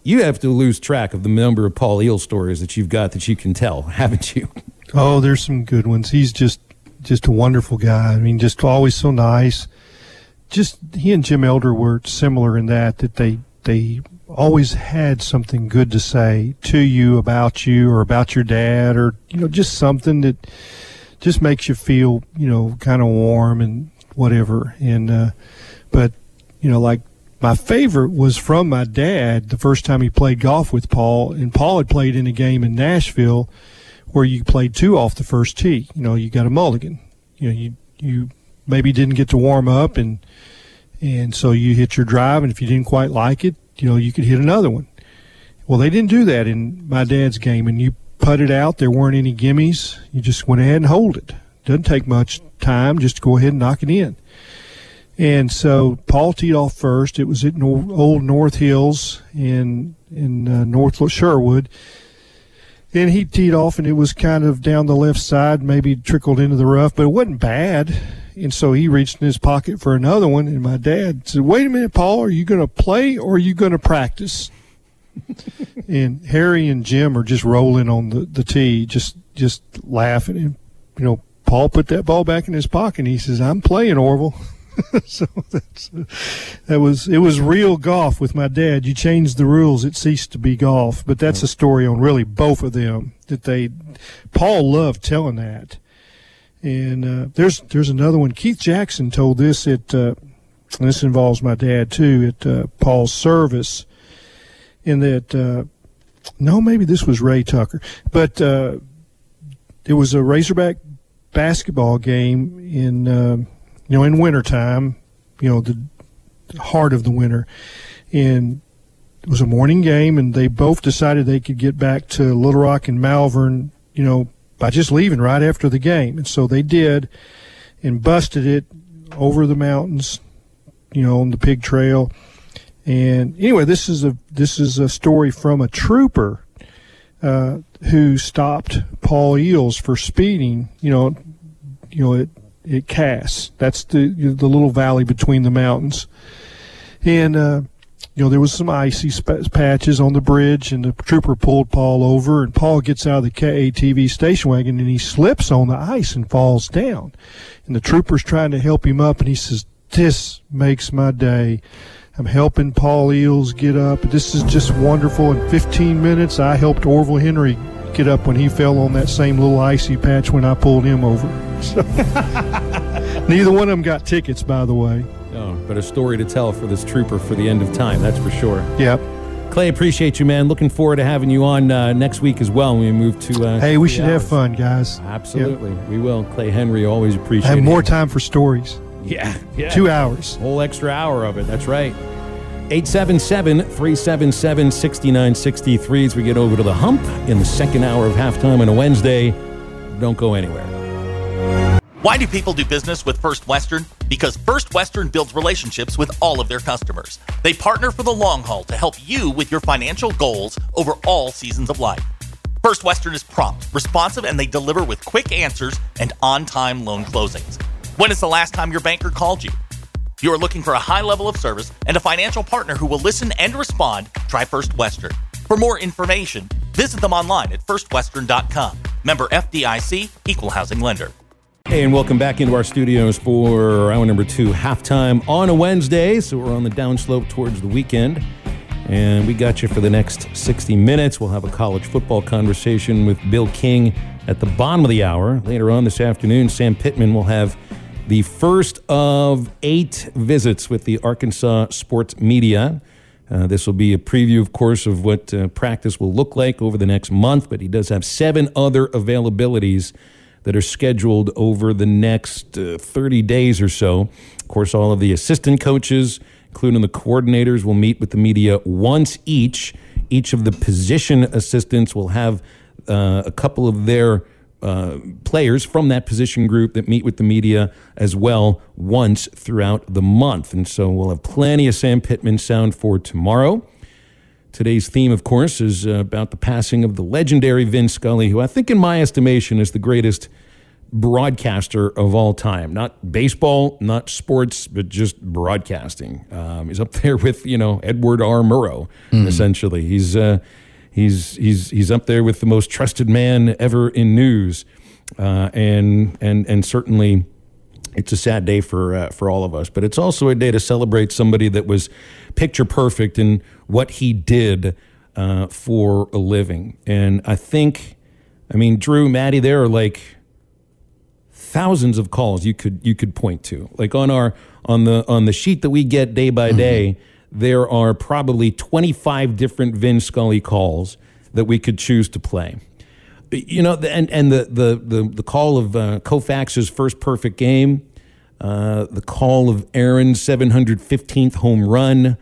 You have to lose track of the number of Paul Eells stories that you've got that you can tell, haven't you? Oh, there's some good ones. He's just just a wonderful guy. I mean, just always so nice. Just he and Jim Elder were similar in that that they they always had something good to say to you about you or about your dad or you know just something that just makes you feel you know kind of warm and whatever. And uh, but you know like my favorite was from my dad the first time he played golf with Paul, and Paul had played in a game in Nashville where you played two off the first tee. You know, you got a mulligan. You know, you you maybe didn't get to warm up, and and so you hit your drive, and if you didn't quite like it, you know, you could hit another one. Well, they didn't do that in my dad's game, and you putted out. There weren't any gimmies. You just went ahead and hold it. Doesn't take much time. Just to go ahead and knock it in. And so Paul teed off first. It was at Old North Hills in in uh, North Sherwood. And he teed off, and it was kind of down the left side, maybe trickled into the rough, but it wasn't bad. And so he reached in his pocket for another one, and my dad said, "Wait a minute, Paul. Are you going to play or are you going to practice?" and Harry and Jim are just rolling on the, the tee, just just laughing. And you know, Paul put that ball back in his pocket. and He says, "I'm playing Orville." so that's that was it was real golf with my dad. You changed the rules, it ceased to be golf. But that's a story on really both of them that they. Paul loved telling that, and uh, there's there's another one. Keith Jackson told this at. Uh, this involves my dad too at uh, Paul's service. In that, uh, no, maybe this was Ray Tucker, but uh, it was a Razorback basketball game in uh, you know, in wintertime, you know, the heart of the winter. And it was a morning game, and they both decided they could get back to Little Rock and Malvern, you know, by just leaving right after the game. And so they did and busted it over the mountains, you know, on the pig trail. And anyway, this is a this is a story from a trooper uh, who stopped Paul Eells for speeding. You know, you know, it at Cass. That's the the little valley between the mountains, and uh, you know there was some icy sp- patches on the bridge, and the trooper pulled Paul over, and Paul gets out of the KATV station wagon and he slips on the ice and falls down, and the trooper's trying to help him up, and he says, "This makes my day." I'm helping Paul Eells get up. This is just wonderful. In 15 minutes, I helped Orville Henry get up when he fell on that same little icy patch when I pulled him over. So, neither one of them got tickets, by the way. Oh, but a story to tell for this trooper for the end of time, that's for sure. Yep. Clay, appreciate you, man. Looking forward to having you on uh, next week as well when we move to. Uh, hey, we should hours. have fun, guys. Absolutely, yep. we will. Clay Henry, always appreciate. Have more time for stories. Yeah, yeah. Two hours. Whole extra hour of it. That's right. 877 377 6963 as we get over to the hump in the second hour of halftime on a Wednesday. Don't go anywhere. Why do people do business with First Western? Because First Western builds relationships with all of their customers. They partner for the long haul to help you with your financial goals over all seasons of life. First Western is prompt, responsive, and they deliver with quick answers and on time loan closings. When is the last time your banker called you? You are looking for a high level of service and a financial partner who will listen and respond, try First Western. For more information, visit them online at firstwestern.com. Member FDIC, equal housing lender. Hey, and welcome back into our studios for hour number two, halftime on a Wednesday. So we're on the downslope towards the weekend. And we got you for the next 60 minutes. We'll have a college football conversation with Bill King at the bottom of the hour. Later on this afternoon, Sam Pittman will have the first of eight visits with the Arkansas Sports Media. Uh, this will be a preview, of course, of what uh, practice will look like over the next month, but he does have seven other availabilities that are scheduled over the next uh, 30 days or so. Of course, all of the assistant coaches, including the coordinators, will meet with the media once each. Each of the position assistants will have uh, a couple of their uh, players from that position group that meet with the media as well once throughout the month. And so we'll have plenty of Sam Pittman sound for tomorrow. Today's theme, of course, is uh, about the passing of the legendary Vin Scully, who I think, in my estimation, is the greatest broadcaster of all time. Not baseball, not sports, but just broadcasting. Um, he's up there with, you know, Edward R. Murrow, mm. essentially. He's. Uh, He's he's he's up there with the most trusted man ever in news, uh, and and and certainly it's a sad day for uh, for all of us. But it's also a day to celebrate somebody that was picture perfect in what he did uh, for a living. And I think, I mean, Drew, Maddie, there are like thousands of calls you could you could point to, like on our on the on the sheet that we get day by mm-hmm. day there are probably 25 different Vin Scully calls that we could choose to play. you know, and and the the the, the call of uh, Koufax's first perfect game, uh, the call of Aaron's 715th home run,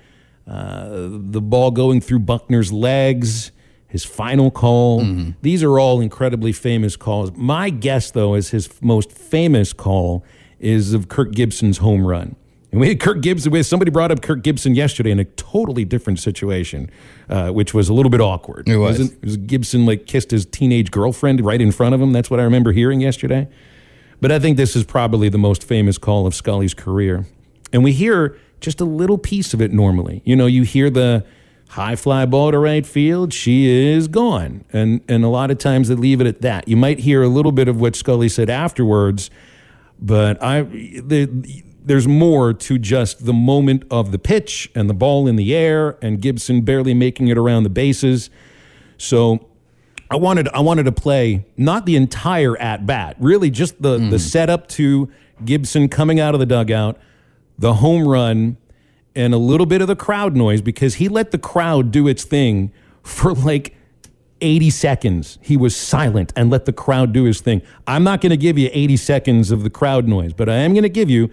uh, the ball going through Buckner's legs, his final call. These are all incredibly famous calls. My guess, though, is his most famous call is of Kirk Gibson's home run. And we had Kirk Gibson. we- Somebody brought up Kirk Gibson yesterday in a totally different situation, uh, which was a little bit awkward. It was. It was Gibson like kissed his teenage girlfriend right in front of him. That's what I remember hearing yesterday. But I think this is probably the most famous call of Scully's career. And we hear just a little piece of it normally. You know, you hear the high fly ball to right field, she is gone. And and a lot of times they leave it at that. You might hear a little bit of what Scully said afterwards, but I the, there's more to just the moment of the pitch and the ball in the air and Gibson barely making it around the bases. So I wanted I wanted to play not the entire at bat, really just the the mm. setup to Gibson coming out of the dugout, the home run, and a little bit of the crowd noise because he let the crowd do its thing for like 80 seconds. He was silent and let the crowd do his thing. I'm not going to give you 80 seconds of the crowd noise, but I am going to give you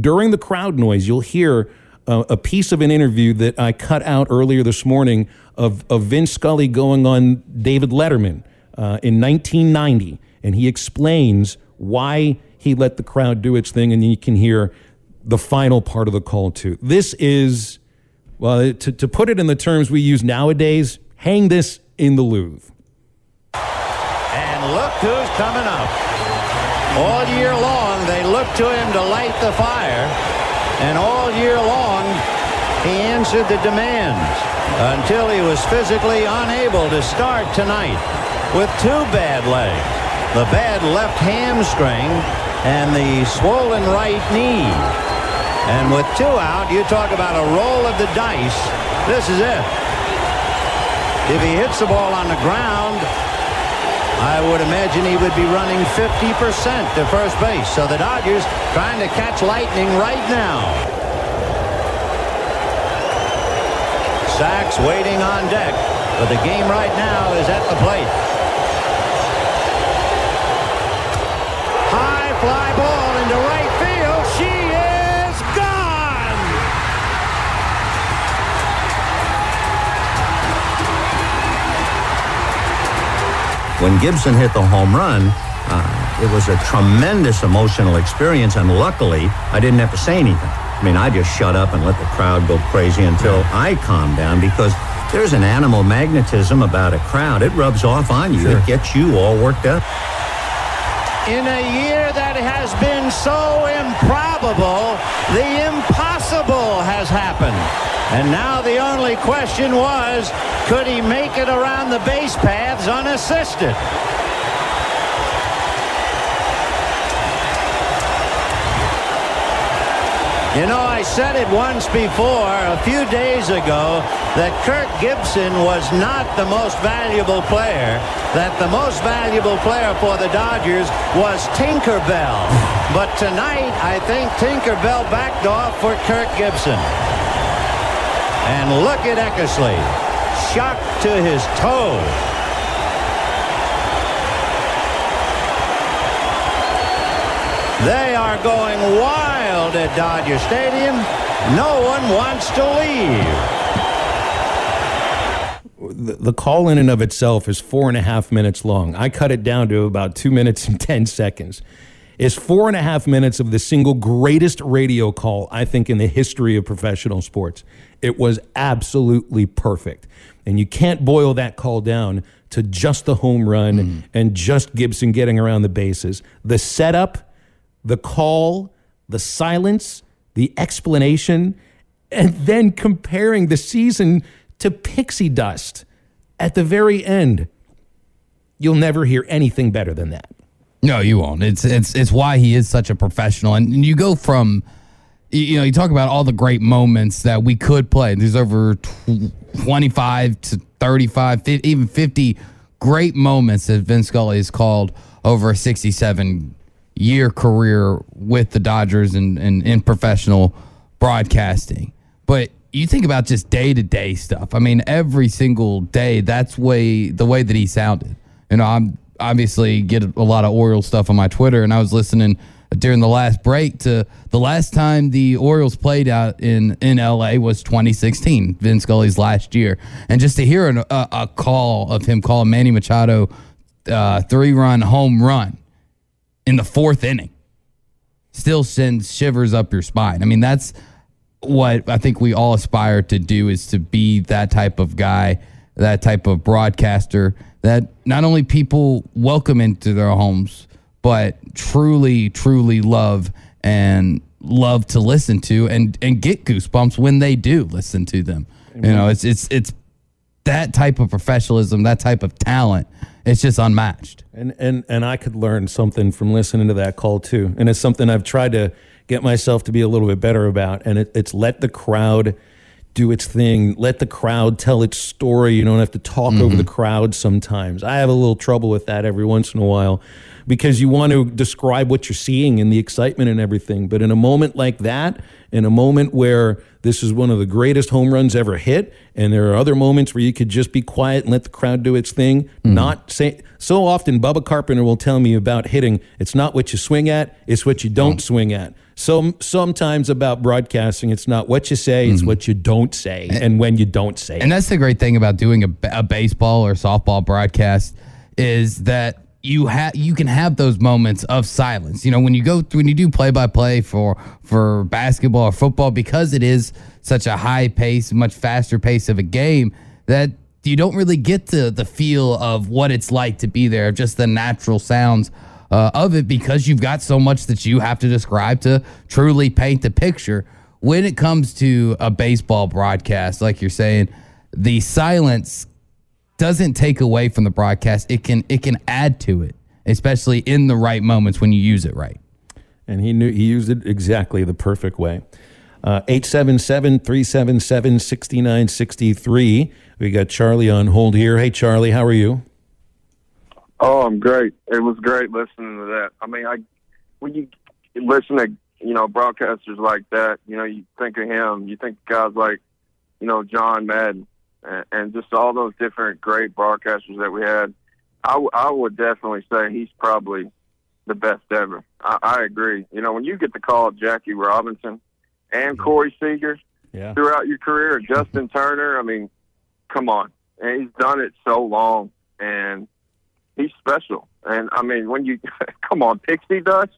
during the crowd noise, you'll hear a piece of an interview that I cut out earlier this morning of, of Vin Scully going on David Letterman uh, in 1990. And he explains why he let the crowd do its thing. And you can hear the final part of the call, too. This is, well, to, to put it in the terms we use nowadays, hang this in the Louvre. And look who's coming up. All year long, they look to him to light the fire. And all year long, he answered the demands until he was physically unable to start tonight with two bad legs. The bad left hamstring and the swollen right knee. And with two out, you talk about a roll of the dice. This is it. If he hits the ball on the ground, I would imagine he would be running 50% to first base. So the Dodgers trying to catch lightning right now. Sax waiting on deck, but the game right now is at the plate. High fly ball When Gibson hit the home run, uh, it was a tremendous emotional experience, and luckily, I didn't have to say anything. I mean, I just shut up and let the crowd go crazy until I calmed down because there's an animal magnetism about a crowd. It rubs off on you. It gets you all worked up. In a year that has been so improbable, the impossible has happened. And now the only question was, could he make it around the base paths unassisted? You know, I said it once before, a few days ago, that Kirk Gibson was not the most valuable player, that the most valuable player for the Dodgers was Tinkerbell. But tonight, I think Tinkerbell backed off for Kirk Gibson. And look at Eckersley, shocked to his toes. They are going wild at Dodger Stadium. No one wants to leave. the, the call in and of itself is four and a half minutes long. I cut it down to about two minutes and 10 seconds. It's four and a half minutes of the single greatest radio call, I think, in the history of professional sports. It was absolutely perfect. And you can't boil that call down to just the home run mm. and just Gibson getting around the bases. The setup, the call, the silence, the explanation, and then comparing the season to pixie dust at the very end. You'll never hear anything better than that. No, you won't. It's it's it's why he is such a professional. And you go from, you- know, you talk about all the great moments that we could play. There's over 25 to 35, 50, even 50 great moments that Vin Scully has called over a 67 year career with the Dodgers and, and in professional broadcasting. But you think about just day to day stuff. I mean, every single day, that's way the way that he sounded. you know, I'm obviously get a lot of Orioles stuff on my Twitter, and I was listening during the last break to the last time the Orioles played out in in LA was 2016, Vin Scully's last year, and just to hear an, a, a call of him calling Manny Machado uh, three run home run in the fourth inning still sends shivers up your spine. I mean, that's what I think we all aspire to do is to be that type of guy, that type of broadcaster that not only people welcome into their homes, but truly, truly love and love to listen to and and get goosebumps when they do listen to them. You know, it's it's it's that type of professionalism, that type of talent. It's just unmatched. And and and I could learn something from listening to that call too. And it's something I've tried to get myself to be a little bit better about. And it, it's let the crowd do its thing. Let the crowd tell its story. You don't have to talk mm-hmm. over the crowd sometimes. I have a little trouble with that every once in a while because you want to describe what you're seeing and the excitement and everything. But in a moment like that, in a moment where this is one of the greatest home runs ever hit, and there are other moments where you could just be quiet and let the crowd do its thing, mm-hmm. not say so often Bubba Carpenter will tell me about hitting, it's not what you swing at, it's what you don't oh. swing at. So sometimes about broadcasting, it's not what you say, it's mm-hmm. what you don't say, and, and, when you don't say. And that's the great thing about doing a, a baseball or softball broadcast is that you have you can have those moments of silence. You know, when you go when you do play by play for for basketball or football, because it is such a high pace, much faster pace of a game that you don't really get the the feel of what it's like to be there, just the natural sounds uh, of it because you've got so much that you have to describe to truly paint the picture. When it comes to a baseball broadcast, like you're saying, the silence doesn't take away from the broadcast. It can it can add to it, especially in the right moments when you use it right. And he knew he used it exactly the perfect way. Uh, 877 377 6963. We got Charlie on hold here. Hey, Charlie, how are you? Oh, I'm great. It was great listening to that. I mean, I when you listen to you know broadcasters like that, you know, you think of him. You think of guys like you know John Madden and, and just all those different great broadcasters that we had. I, w- I would definitely say he's probably the best ever. I, I agree. You know, when you get to call Jackie Robinson and mm-hmm. Corey Seager yeah. throughout your career, Justin Turner, I mean, come on. And he's done it so long, and he's special. And I mean, when you come on, pixie dust,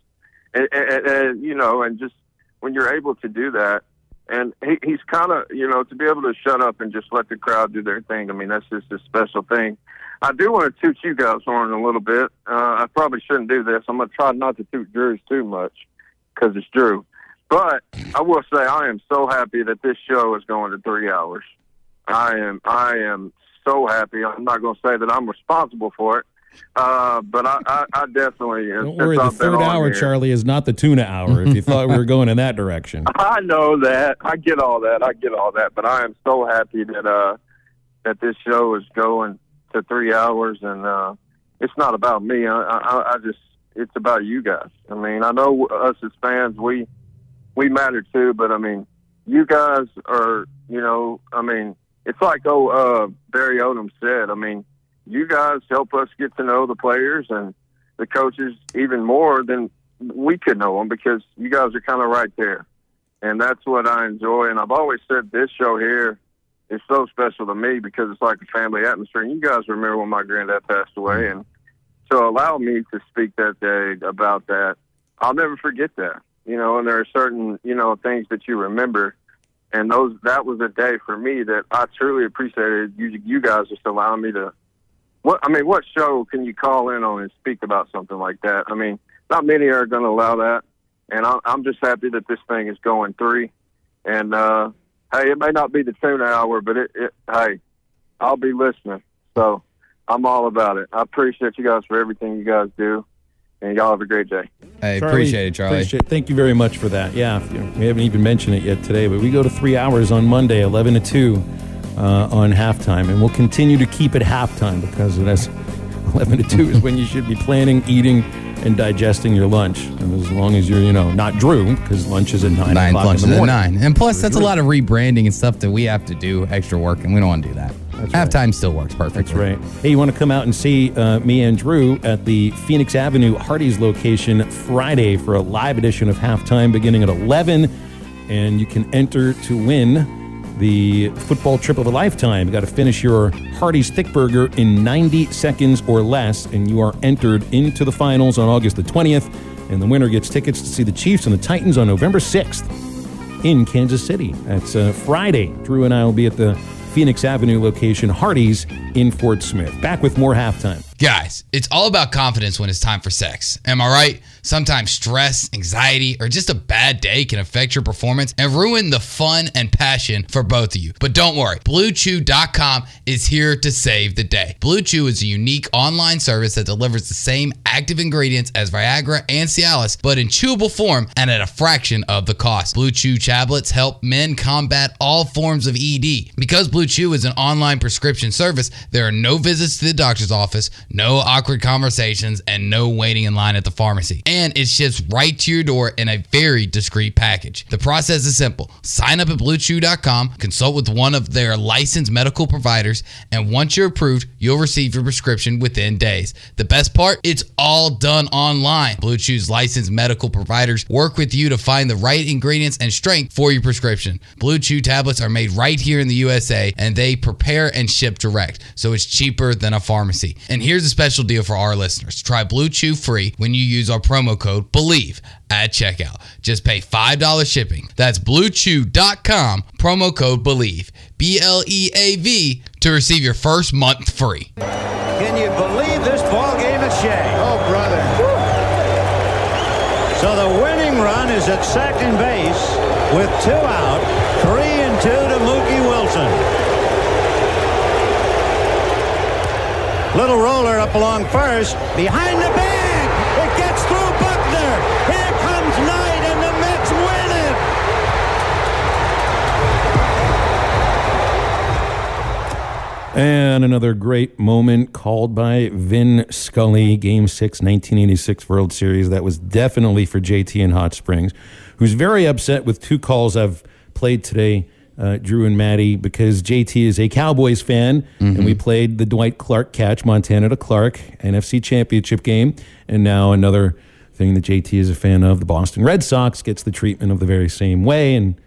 and, and, and you know, and just when you're able to do that, and he, he's kind of, you know, to be able to shut up and just let the crowd do their thing. I mean, that's just a special thing. I do want to toot you guys on a little bit. Uh, I probably shouldn't do this. I'm going to try not to toot Drew's too much because it's Drew. But I will say I am so happy that this show is going to three hours. I am I am so happy. I'm not going to say that I'm responsible for it, uh, but I, I, I definitely. Don't worry, the third hour, here, Charlie, is not the tuna hour. If you thought we were going in that direction, I know that. I get all that. I get all that. But I am so happy that uh, that this show is going to three hours, and uh, it's not about me. I, I, I just it's about you guys. I mean, I know us as fans, we we matter too, but I mean, you guys are. You know, I mean, it's like oh uh, Barry Odom said. I mean you guys help us get to know the players and the coaches even more than we could know them because you guys are kind of right there. And that's what I enjoy. And I've always said this show here is so special to me because it's like a family atmosphere. And you guys remember when my granddad passed away. And so allow me to speak that day about that, I'll never forget that. You know, and there are certain, you know, things that you remember. And those that was a day for me that I truly appreciated you you guys just allowing me to what I mean, what show can you call in on and speak about something like that? I mean, not many are going to allow that, and I'm just happy that this thing is going three. And uh, hey, it may not be the tune hour, but it, it hey, I'll be listening. So I'm all about it. I appreciate you guys for everything you guys do, and y'all have a great day. I appreciate it, Charlie. Appreciate it. Thank you very much for that. Yeah, we haven't even mentioned it yet today, but we go to three hours on Monday, 11 to 2 uh, on halftime, and we'll continue to keep it halftime because that's 11 to 2 is when you should be planning, eating, and digesting your lunch. And as long as you're, you know, not Drew, because lunch is at 9 nine o'clock lunch in the is at morning. 9. And plus, that's a lot of rebranding and stuff that we have to do extra work, and we don't want to do that. Halftime still works perfect. That's right. Hey, you want to come out and see uh, me and Drew at the Phoenix Avenue Hardee's location Friday for a live edition of Halftime beginning at 11. And you can enter to win the football trip of a lifetime. You got to finish your Hardee's Thick Burger in 90 seconds or less, and you are entered into the finals on August the 20th. And the winner gets tickets to see the Chiefs and the Titans on November 6th in Kansas City. That's uh, Friday. Drew and I will be at the Phoenix Avenue location, Hardee's in Fort Smith. Back with more halftime. Guys, it's all about confidence when it's time for sex. Am I right? Sometimes stress, anxiety, or just a bad day can affect your performance and ruin the fun and passion for both of you. But don't worry, BlueChew.com is here to save the day. Blue Chew is a unique online service that delivers the same active ingredients as Viagra and Cialis, but in chewable form and at a fraction of the cost. Blue Chew tablets help men combat all forms of ED. Because Blue Chew is an online prescription service, there are no visits to the doctor's office no awkward conversations, and no waiting in line at the pharmacy. And it ships right to your door in a very discreet package. The process is simple sign up at BlueChew.com, consult with one of their licensed medical providers, and once you're approved, you'll receive your prescription within days. The best part, it's all done online. Blue Chew's licensed medical providers work with you to find the right ingredients and strength for your prescription. Blue Chew tablets are made right here in the USA and they prepare and ship direct, so it's cheaper than a pharmacy. And here's a special deal for our listeners. Try Blue Chew free when you use our promo code BLEAV at checkout. Just pay $5 shipping. That's bluechew.com, promo code BLEAV, B L E A V, to receive your first month free. Can you believe this ball game at Shea? Oh, brother. So the winning run is at second base with two out, three and two to Mookie Wilson. Little roller up along first, behind the bag. It gets through Buckner. Here comes Knight, and the Mets win it. And another great moment called by Vin Scully, Game 6, 1986 World Series. That was definitely for JT in Hot Springs, who's very upset with two calls I've played today uh, Drew and Maddie, because JT is a Cowboys fan, mm-hmm. and we played the Dwight Clark catch, Montana to Clark, NFC Championship game, and now another thing that JT is a fan of, the Boston Red Sox, gets the treatment of the very same way. And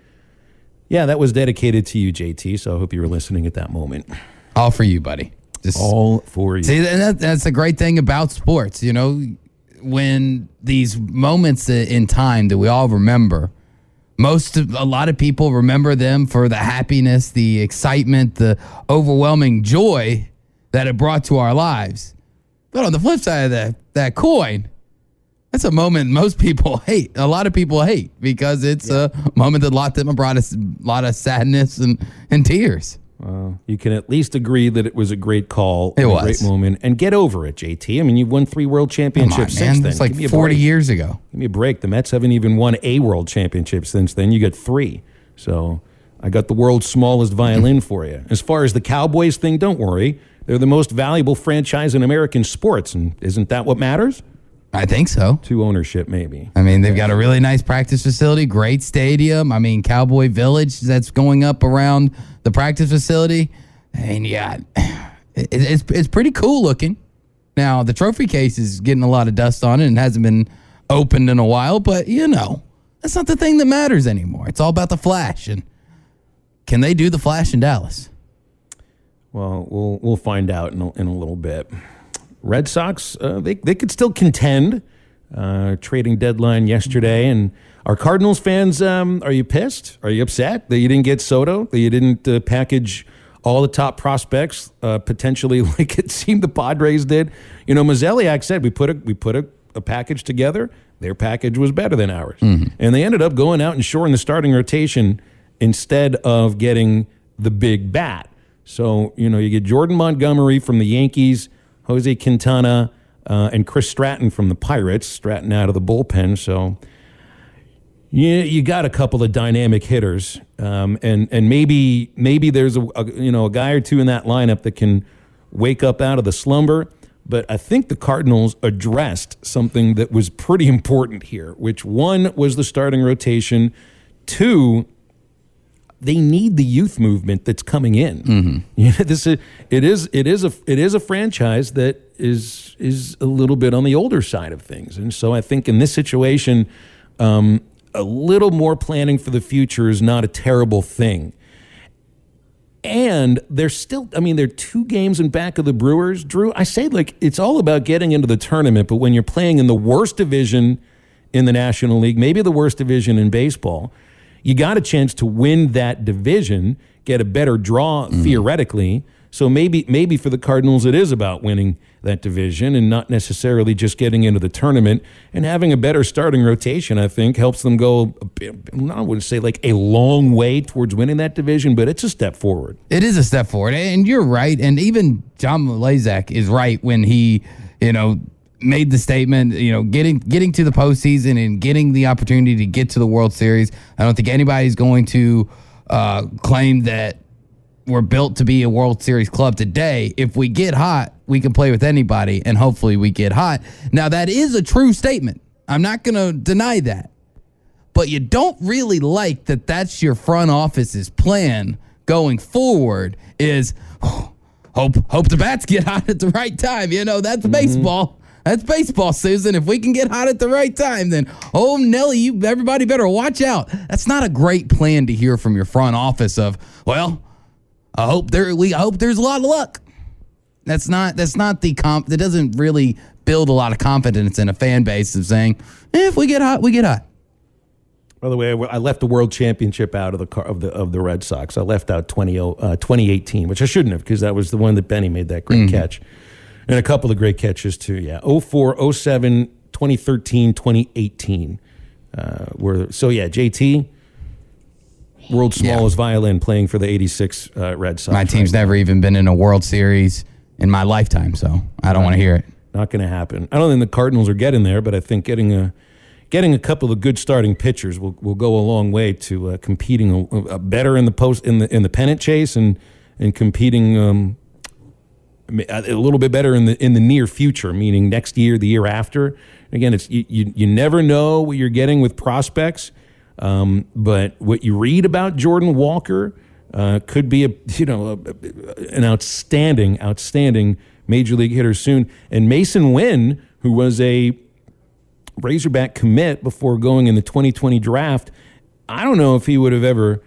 yeah, that was dedicated to you, JT. So I hope you were listening at that moment. All for you, buddy. Just all for you. See, that, that's the great thing about sports. You know, when these moments in time that we all remember most a lot of people remember them for the happiness, the excitement, the overwhelming joy that it brought to our lives. But on the flip side of that that coin, that's a moment most people hate. A lot of people hate because it's yeah. a moment that locked them brought us a lot of sadness and, and tears. Well, you can at least agree that it was a great call, it was. a great moment, and get over it, JT. I mean, you've won three world championships on, since then. It's like forty break. years ago. Give me a break. The Mets haven't even won a world championship since then. You got three, so I got the world's smallest violin for you. As far as the Cowboys thing, don't worry. They're the most valuable franchise in American sports, and isn't that what matters? I think so. To ownership, maybe. I mean, they've got a really nice practice facility, great stadium. I mean, Cowboy Village that's going up around the practice facility. And yeah, it, it's it's pretty cool looking. Now the trophy case is getting a lot of dust on it and hasn't been opened in a while, but you know that's not the thing that matters anymore. It's all about the flash and can they do the flash in Dallas? Well, we'll we'll find out in a, in a little bit. Red Sox, uh, they they could still contend. Uh, trading deadline yesterday, and our Cardinals fans, um, are you pissed? Are you upset that you didn't get Soto? That you didn't uh, package all the top prospects, uh, potentially like it seemed the Padres did. You know, Mozeliak said we put a we put a, a package together. Their package was better than ours, mm-hmm. and they ended up going out and shoring the starting rotation instead of getting the big bat. So you know, you get Jordan Montgomery from the Yankees, Jose Quintana, uh, and Chris Stratton from the Pirates. Stratton out of the bullpen, so yeah, you got a couple of dynamic hitters, um, and and maybe maybe there's a, a, you know a guy or two in that lineup that can wake up out of the slumber. But I think the Cardinals addressed something that was pretty important here, which one was the starting rotation, two, they need the youth movement that's coming in. Mm-hmm. You know, this is, it is it is a it is a franchise that is is a little bit on the older side of things, and so I think in this situation, um, a little more planning for the future is not a terrible thing. And they're still, I mean, they're two games in back of the Brewers. Drew, I say like it's all about getting into the tournament, but when you're playing in the worst division in the National League, maybe the worst division in baseball, you got a chance to win that division, get a better draw mm. theoretically. So maybe maybe for the Cardinals it is about winning that division and not necessarily just getting into the tournament and having a better starting rotation. I think helps them go. bit- I wouldn't say like a long way towards winning that division, but it's a step forward. It is a step forward, and you're right. And even John Mozeliak is right when he, you know, made the statement. You know, getting getting to the postseason and getting the opportunity to get to the World Series. I don't think anybody's going to uh, claim that we're built to be a World Series club today. If we get hot, we can play with anybody, and hopefully we get hot. Now that is a true statement. I'm not going to deny that but you don't really like that that's your front office's plan going forward is hope hope the bats get hot at the right time you know that's baseball that's baseball susan if we can get hot at the right time then oh nelly you everybody better watch out that's not a great plan to hear from your front office of well i hope there we i hope there's a lot of luck that's not that's not the comp that doesn't really build a lot of confidence in a fan base of saying eh, if we get hot we get hot By the way, I left the World Championship out of the car, of the of the Red Sox. I left out 20, uh, 2018, which I shouldn't have because that was the one that Benny made that great Mhm. catch. And a couple of great catches too. Yeah. 04, 07, 2013, 2018. Uh, were so yeah, JT world's smallest violin playing for the 86 uh, Red Sox. My team's never even been in a World Series in my lifetime, so I don't want to hear it. Not going to happen. I don't think the Cardinals are getting there, but I think getting a getting a couple of good starting pitchers will, will go a long way to uh, competing a, a better in the post in the in the pennant chase and and competing um, a a little bit better in the in the near future, meaning next year, the year after. Again, it's you you, you never know what you're getting with prospects, um, but what you read about Jordan Walker uh, could be a you know a, an outstanding outstanding major league hitter soon. And Masyn Winn, who was a Razorback commit before going in the 2020 draft. I don't know if he would have ever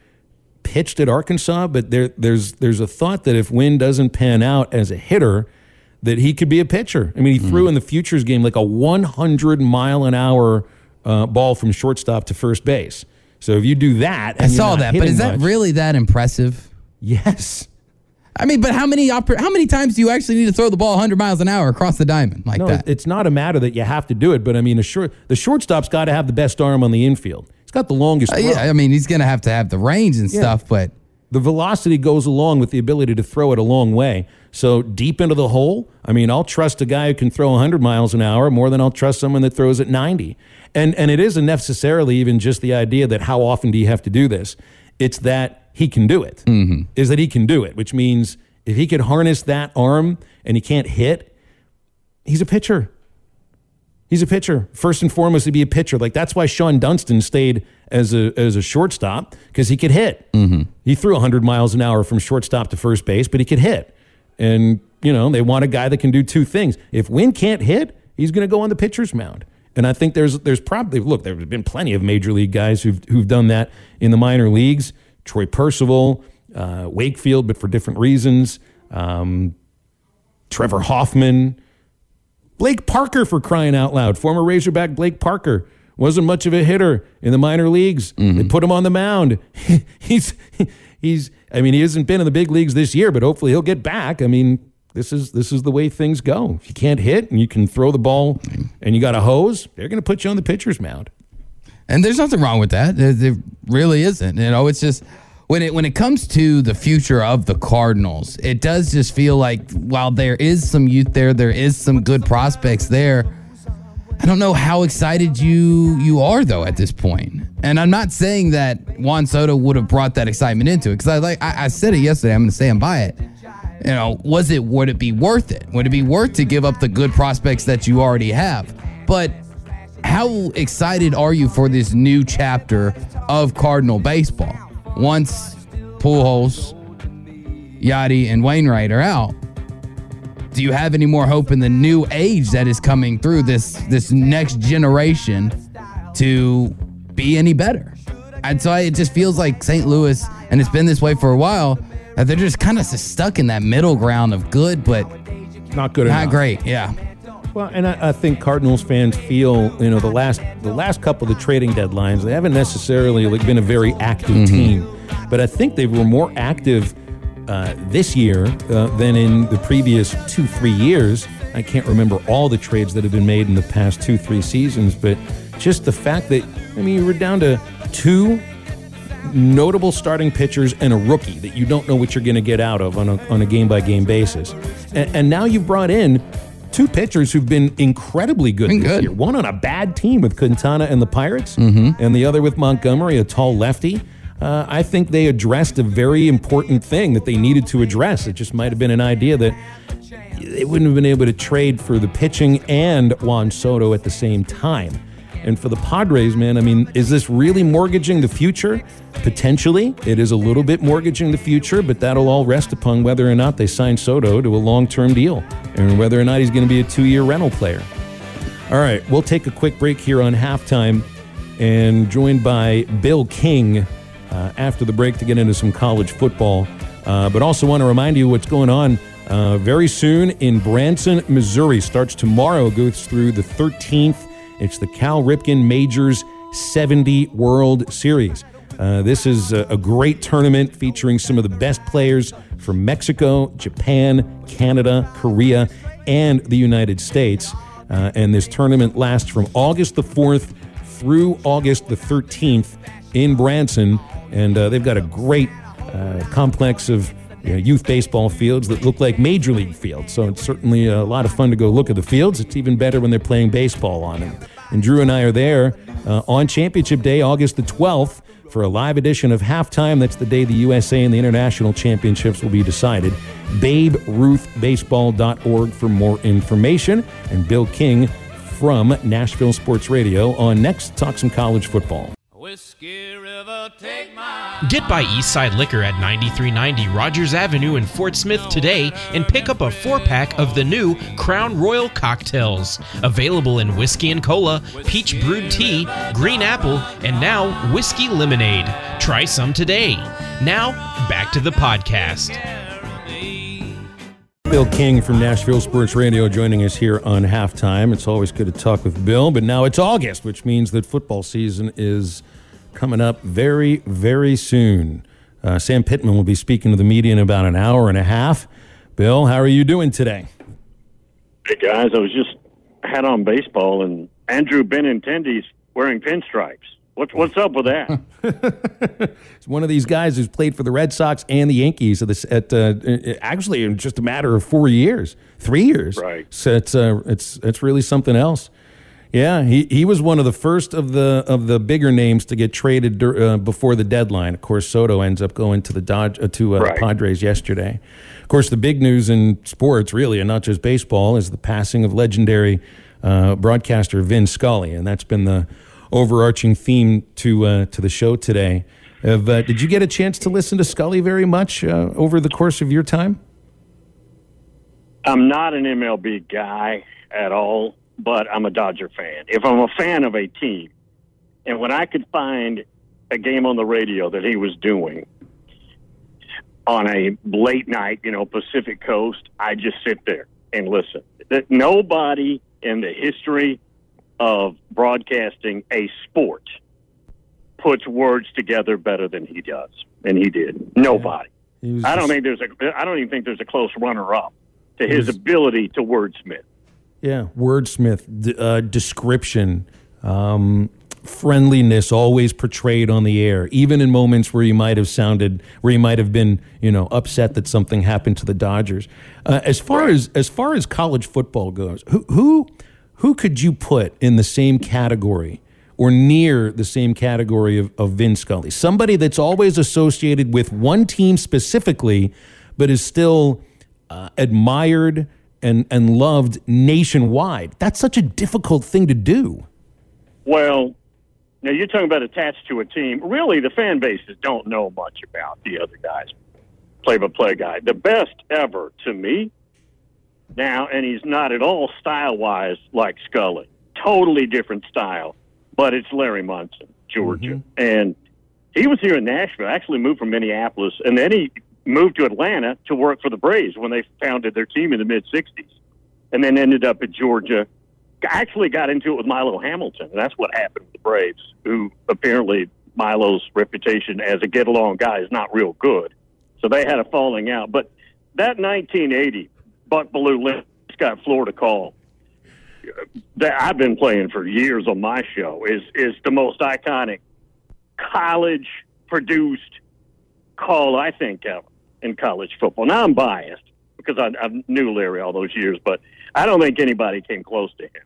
pitched at Arkansas, but there, there's there's a thought that if Winn doesn't pan out as a hitter, that he could be a pitcher. I mean, he Mm-hmm. threw in the futures game like a 100 mile an hour uh, ball from shortstop to first base. So if you do that, I saw that, but is that much- really that impressive? Yes. I mean, but how many oper- how many times do you actually need to throw the ball 100 miles an hour across the diamond like no, that? it's not a matter that you have to do it, but I mean, a short the shortstop's got to have the best arm on the infield. He's got the longest. Uh, yeah, I mean, he's going to have to have the range and Yeah. stuff, but the velocity goes along with the ability to throw it a long way. So deep into the hole, I mean, I'll trust a guy who can throw 100 miles an hour more than I'll trust someone that throws at 90. And and it isn't necessarily even just the idea that how often do you have to do this. It's that he can do it. Is that he can do it, which means if he could harness that arm and he can't hit, he's a pitcher. He's a pitcher. First and foremost, to be a pitcher. Like that's why Shawon Dunston stayed as a as a shortstop because he could hit. He threw 100 miles an hour from shortstop to first base, but he could hit. And you know they want a guy that can do two things. If Winn can't hit, he's going to go on the pitcher's mound. And I think there's there's probably look there's been plenty of major league guys who've who've done that in the minor leagues. Troy Percival, uh, Wakefield, but for different reasons. Um, Trevor Hoffman. Blake Parker, for crying out loud, former Razorback Blake Parker wasn't much of a hitter in the minor leagues. Mm-hmm. They put him on the mound. he's he's. I mean, he hasn't been in the big leagues this year, but hopefully he'll get back. I mean, this is this is the way things go. If you can't hit and you can throw the ball mm-hmm. and you got a hose, they're going to put you on the pitcher's mound. And there's nothing wrong with that. There, there really isn't. You know, it's just when it when it comes to the future of the Cardinals, it does just feel like while there is some youth there, there is some good prospects there. I don't know how excited you you are though at this point. And I'm not saying that Juan Soto would have brought that excitement into it because I like I, I said it yesterday. I'm going to stand by it. You know, was it would it be worth it? Would it be worth to give up the good prospects that you already have? But how excited are you for this new chapter of Cardinal baseball? Once Pujols, Yadi, and Wainwright are out, do you have any more hope in the new age that is coming through this this next generation to be any better? And so I, it just feels like St. Louis, and it's been this way for a while, that they're just kind of stuck in that middle ground of good, but not good not enough. great. Yeah. Well, and I, I think Cardinals fans feel, you know, the last the last couple of the trading deadlines, they haven't necessarily like been a very active Mm-hmm. team, but I think they were more active uh, this year uh, than in the previous two three years. I can't remember all the trades that have been made in the past two three seasons, but just the fact that I mean, you were down to two notable starting pitchers and a rookie that you don't know what you're going to get out of on a, on a game by game basis. And, and now you've brought in two pitchers who've been incredibly good this year. One on a bad team with Quintana and the Pirates, and the other with Montgomery, a tall lefty. Uh, I think they addressed a very important thing that they needed to address. It just might have been an idea that they wouldn't have been able to trade for the pitching and Juan Soto at the same time. And for the Padres, man, I mean, is this really mortgaging the future? Potentially. It is a little bit mortgaging the future, but that'll all rest upon whether or not they sign Soto to a long term deal and whether or not he's going to be a two year rental player. All right, we'll take a quick break here on halftime and joined by Bill King uh, after the break to get into some college football. Uh, but also want to remind you what's going on uh, very soon in Branson, Missouri. Starts tomorrow, goes through the 13th. It's the Cal Ripken Majors 70 World Series. Uh, this is a, a great tournament featuring some of the best players from Mexico, Japan, Canada, Korea, and the United States. Uh, and this tournament lasts from August the 4th through August the 13th in Branson. And uh, they've got a great uh, complex of you know, youth baseball fields that look like major league fields. So it's certainly a lot of fun to go look at the fields. It's even better when they're playing baseball on them. And Drew and I are there uh, on Championship Day, August the 12th, for a live edition of Halftime. That's the day the USA and the international championships will be decided. BabeRuthBaseball.org for more information. And Bill King from Nashville Sports Radio on next Talk Some College Football. Get by Eastside Liquor at 9390 Rogers Avenue in Fort Smith today and pick up a four pack of the new Crown Royal cocktails. Available in whiskey and cola, peach brewed tea, green apple, and now whiskey lemonade. Try some today. Now, back to the podcast. Bill King from Nashville Sports Radio joining us here on halftime. It's always good to talk with Bill, but now it's August, which means that football season is coming up very, very soon. Uh, Sam Pittman will be speaking to the media in about an hour and a half. Bill, how are you doing today? Hey guys, I was just had on baseball and Andrew Benintendi's wearing pinstripes. What's what's up with that? It's one of these guys who's played for the Red Sox and the Yankees at, this, at uh, actually in just a matter of four years, three years. Right. So it's uh, it's it's really something else. Yeah, he, he was one of the first of the of the bigger names to get traded uh, before the deadline. Of course, Soto ends up going to the Dodge uh, to uh, Right. the Padres yesterday. Of course, the big news in sports, really, and not just baseball, is the passing of legendary uh, broadcaster Vin Scully, and that's been the overarching theme to uh, to the show today. Have, uh, did you get a chance to listen to Scully very much uh, over the course of your time? I'm not an MLB guy at all, but I'm a Dodger fan. If I'm a fan of a team, and when I could find a game on the radio that he was doing on a late night, you know, Pacific Coast, I just sit there and listen. That nobody in the history of broadcasting a sport puts words together better than he does, and he did. Nobody. He I don't just- think there's a. I don't even think there's a close runner-up to his ability to wordsmith. Yeah, wordsmith, d- uh, description, um, friendliness, always portrayed on the air, even in moments where you might have sounded, where you might have been, you know, upset that something happened to the Dodgers. Uh, as far as as far as college football goes, who who who could you put in the same category? Or near the same category of, of Vin Scully. Somebody that's always associated with one team specifically, but is still uh, admired and, and loved nationwide. That's such a difficult thing to do. Well, Now you're talking about attached to a team. Really, the fan bases don't know much about the other guys, play-by-play guy. The best ever to me now, and he's not at all style-wise like Scully. Totally different style, but it's Larry Munson, Georgia, mm-hmm. and he was here in Nashville. Actually, moved from Minneapolis, and then he moved to Atlanta to work for the Braves when they founded their team in the mid '60s, and then ended up at Georgia. Actually, got into it with Milo Hamilton, and that's what happened with the Braves, who apparently Milo's reputation as a get along guy is not real good. So they had a falling out. But that 1980 Buck Lynn Scott Florida call that I've been playing for years on my show is is the most iconic college produced call I think ever in college football. Now I'm biased because I, I knew Larry all those years, but I don't think anybody came close to him.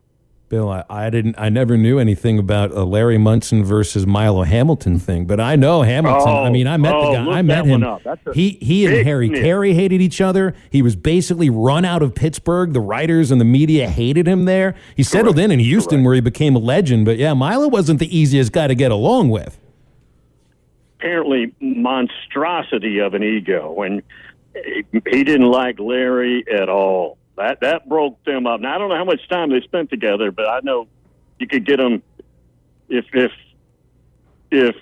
Bill, I, I didn't. I never knew anything about a Larry Munson versus Milo Hamilton thing, but I know Hamilton. I oh, mean, I met oh, the guy. I met him. He he and Harry nit. Caray hated each other. He was basically run out of Pittsburgh. The writers and the media hated him there. He settled in in Houston, where he became a legend. But yeah, Milo wasn't the easiest guy to get along with. Apparently monstrosity of an ego, and he, didn't like Larry at all. That that broke them up. Now I don't know how much time they spent together, but I know you could get them if if if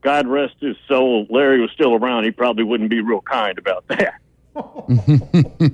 God rest his soul, Larry was still around. He probably wouldn't be real kind about that.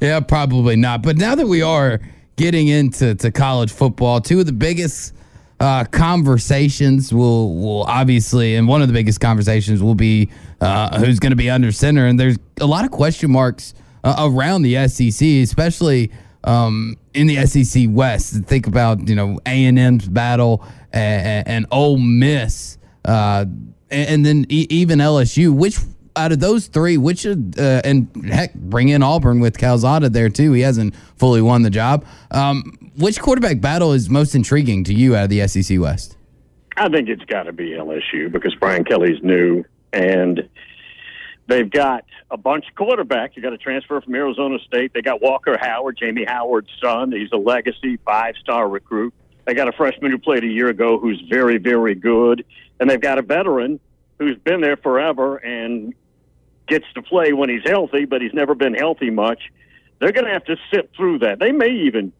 yeah, probably not. But now that we are getting into to college football, two of the biggest uh, conversations will will obviously, and one of the biggest conversations will be uh, who's going to be under center. And there's a lot of question marks uh, around the SEC, especially um, in the SEC West. Think about you know A and M's battle and, and Ole Miss, uh, and, and then e- even LSU. Which out of those three, which uh, and heck, bring in Auburn with Calzada there too. He hasn't fully won the job. Um, which quarterback battle is most intriguing to you out of the SEC West? I think it's got to be LSU because Brian Kelly's new and they've got a bunch of quarterbacks. You got a transfer from Arizona State. They got Walker Howard, Jamie Howard's son. He's a legacy five star recruit. They got a freshman who played a year ago who's very, very good. And they've got a veteran who's been there forever and gets to play when he's healthy, but he's never been healthy much. They're going to have to sit through that. They may even,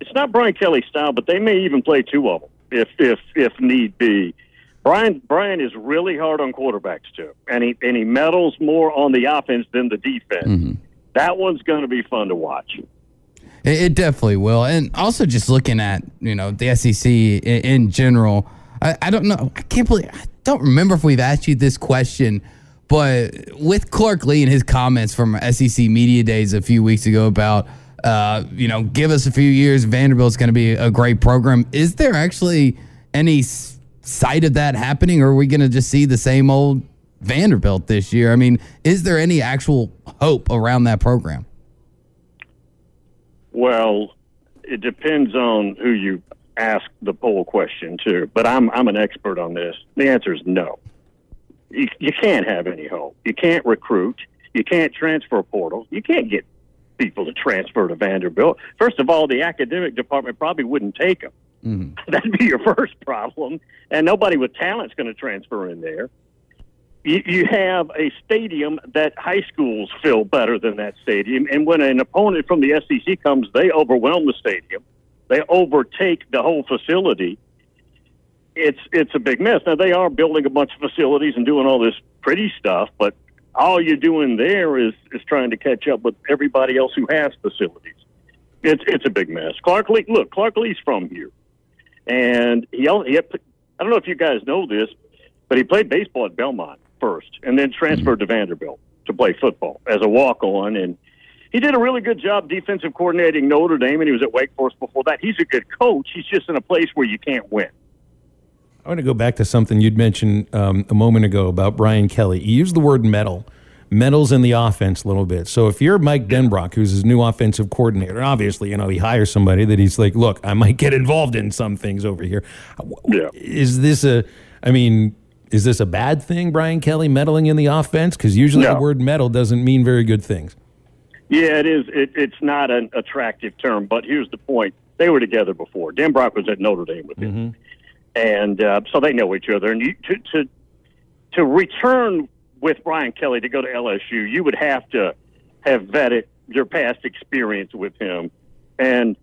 it's not Brian Kelly style, but they may even play two of them if, if, if need be. Brian Brian is really hard on quarterbacks too, and he and he meddles more on the offense than the defense. Mm-hmm. That one's going to be fun to watch. It, it definitely will. And also just looking at, you know, the SEC in, in general, I, I don't know. I can't believe, I don't remember if we've asked you this question, but with Clark Lea and his comments from SEC Media Days a few weeks ago about, uh, you know, give us a few years, Vanderbilt's going to be a great program. Is there actually any sight of that happening, or are we going to just see the same old Vanderbilt this year? I mean, is there any actual hope around that program? Well, it depends on who you ask the poll question to, but I'm I'm an expert on this. The answer is no. You, you can't have any hope. You can't recruit. You can't transfer portal. You can't get people to transfer to Vanderbilt. First of all, the academic department probably wouldn't take them. Mm-hmm. That'd be your first problem. And nobody with talent's going to transfer in there. You, you have a stadium that high schools fill better than that stadium. And when an opponent from the SEC comes, they overwhelm the stadium. They overtake the whole facility. It's it's a big mess. Now they are building a bunch of facilities and doing all this pretty stuff, but all you're doing there is is trying to catch up with everybody else who has facilities. It's it's a big mess. Clark Lea, look, Clark Lea's from here, and he, he I don't know if you guys know this, but he played baseball at Belmont first, and then transferred to Vanderbilt to play football as a walk on, and he did a really good job defensive coordinating Notre Dame, and he was at Wake Forest before that. He's a good coach. He's just in a place where you can't win. I want to go back to something you'd mentioned um, a moment ago about Brian Kelly. You used the word meddle. Meddles in the offense a little bit. So if you're Mike Denbrock, who's his new offensive coordinator, obviously, you know, he hires somebody that he's like, look, I might get involved in some things over here. Yeah. Is this a, I mean, is this a bad thing, Brian Kelly, meddling in the offense? Because usually No. the word meddle doesn't mean very good things. Yeah, it is. It, it's not an attractive term, but here's the point: they were together before. Denbrock was at Notre Dame with him, and uh, so they know each other. And you, to to to return with Brian Kelly to go to LSU, you would have to have vetted your past experience with him. And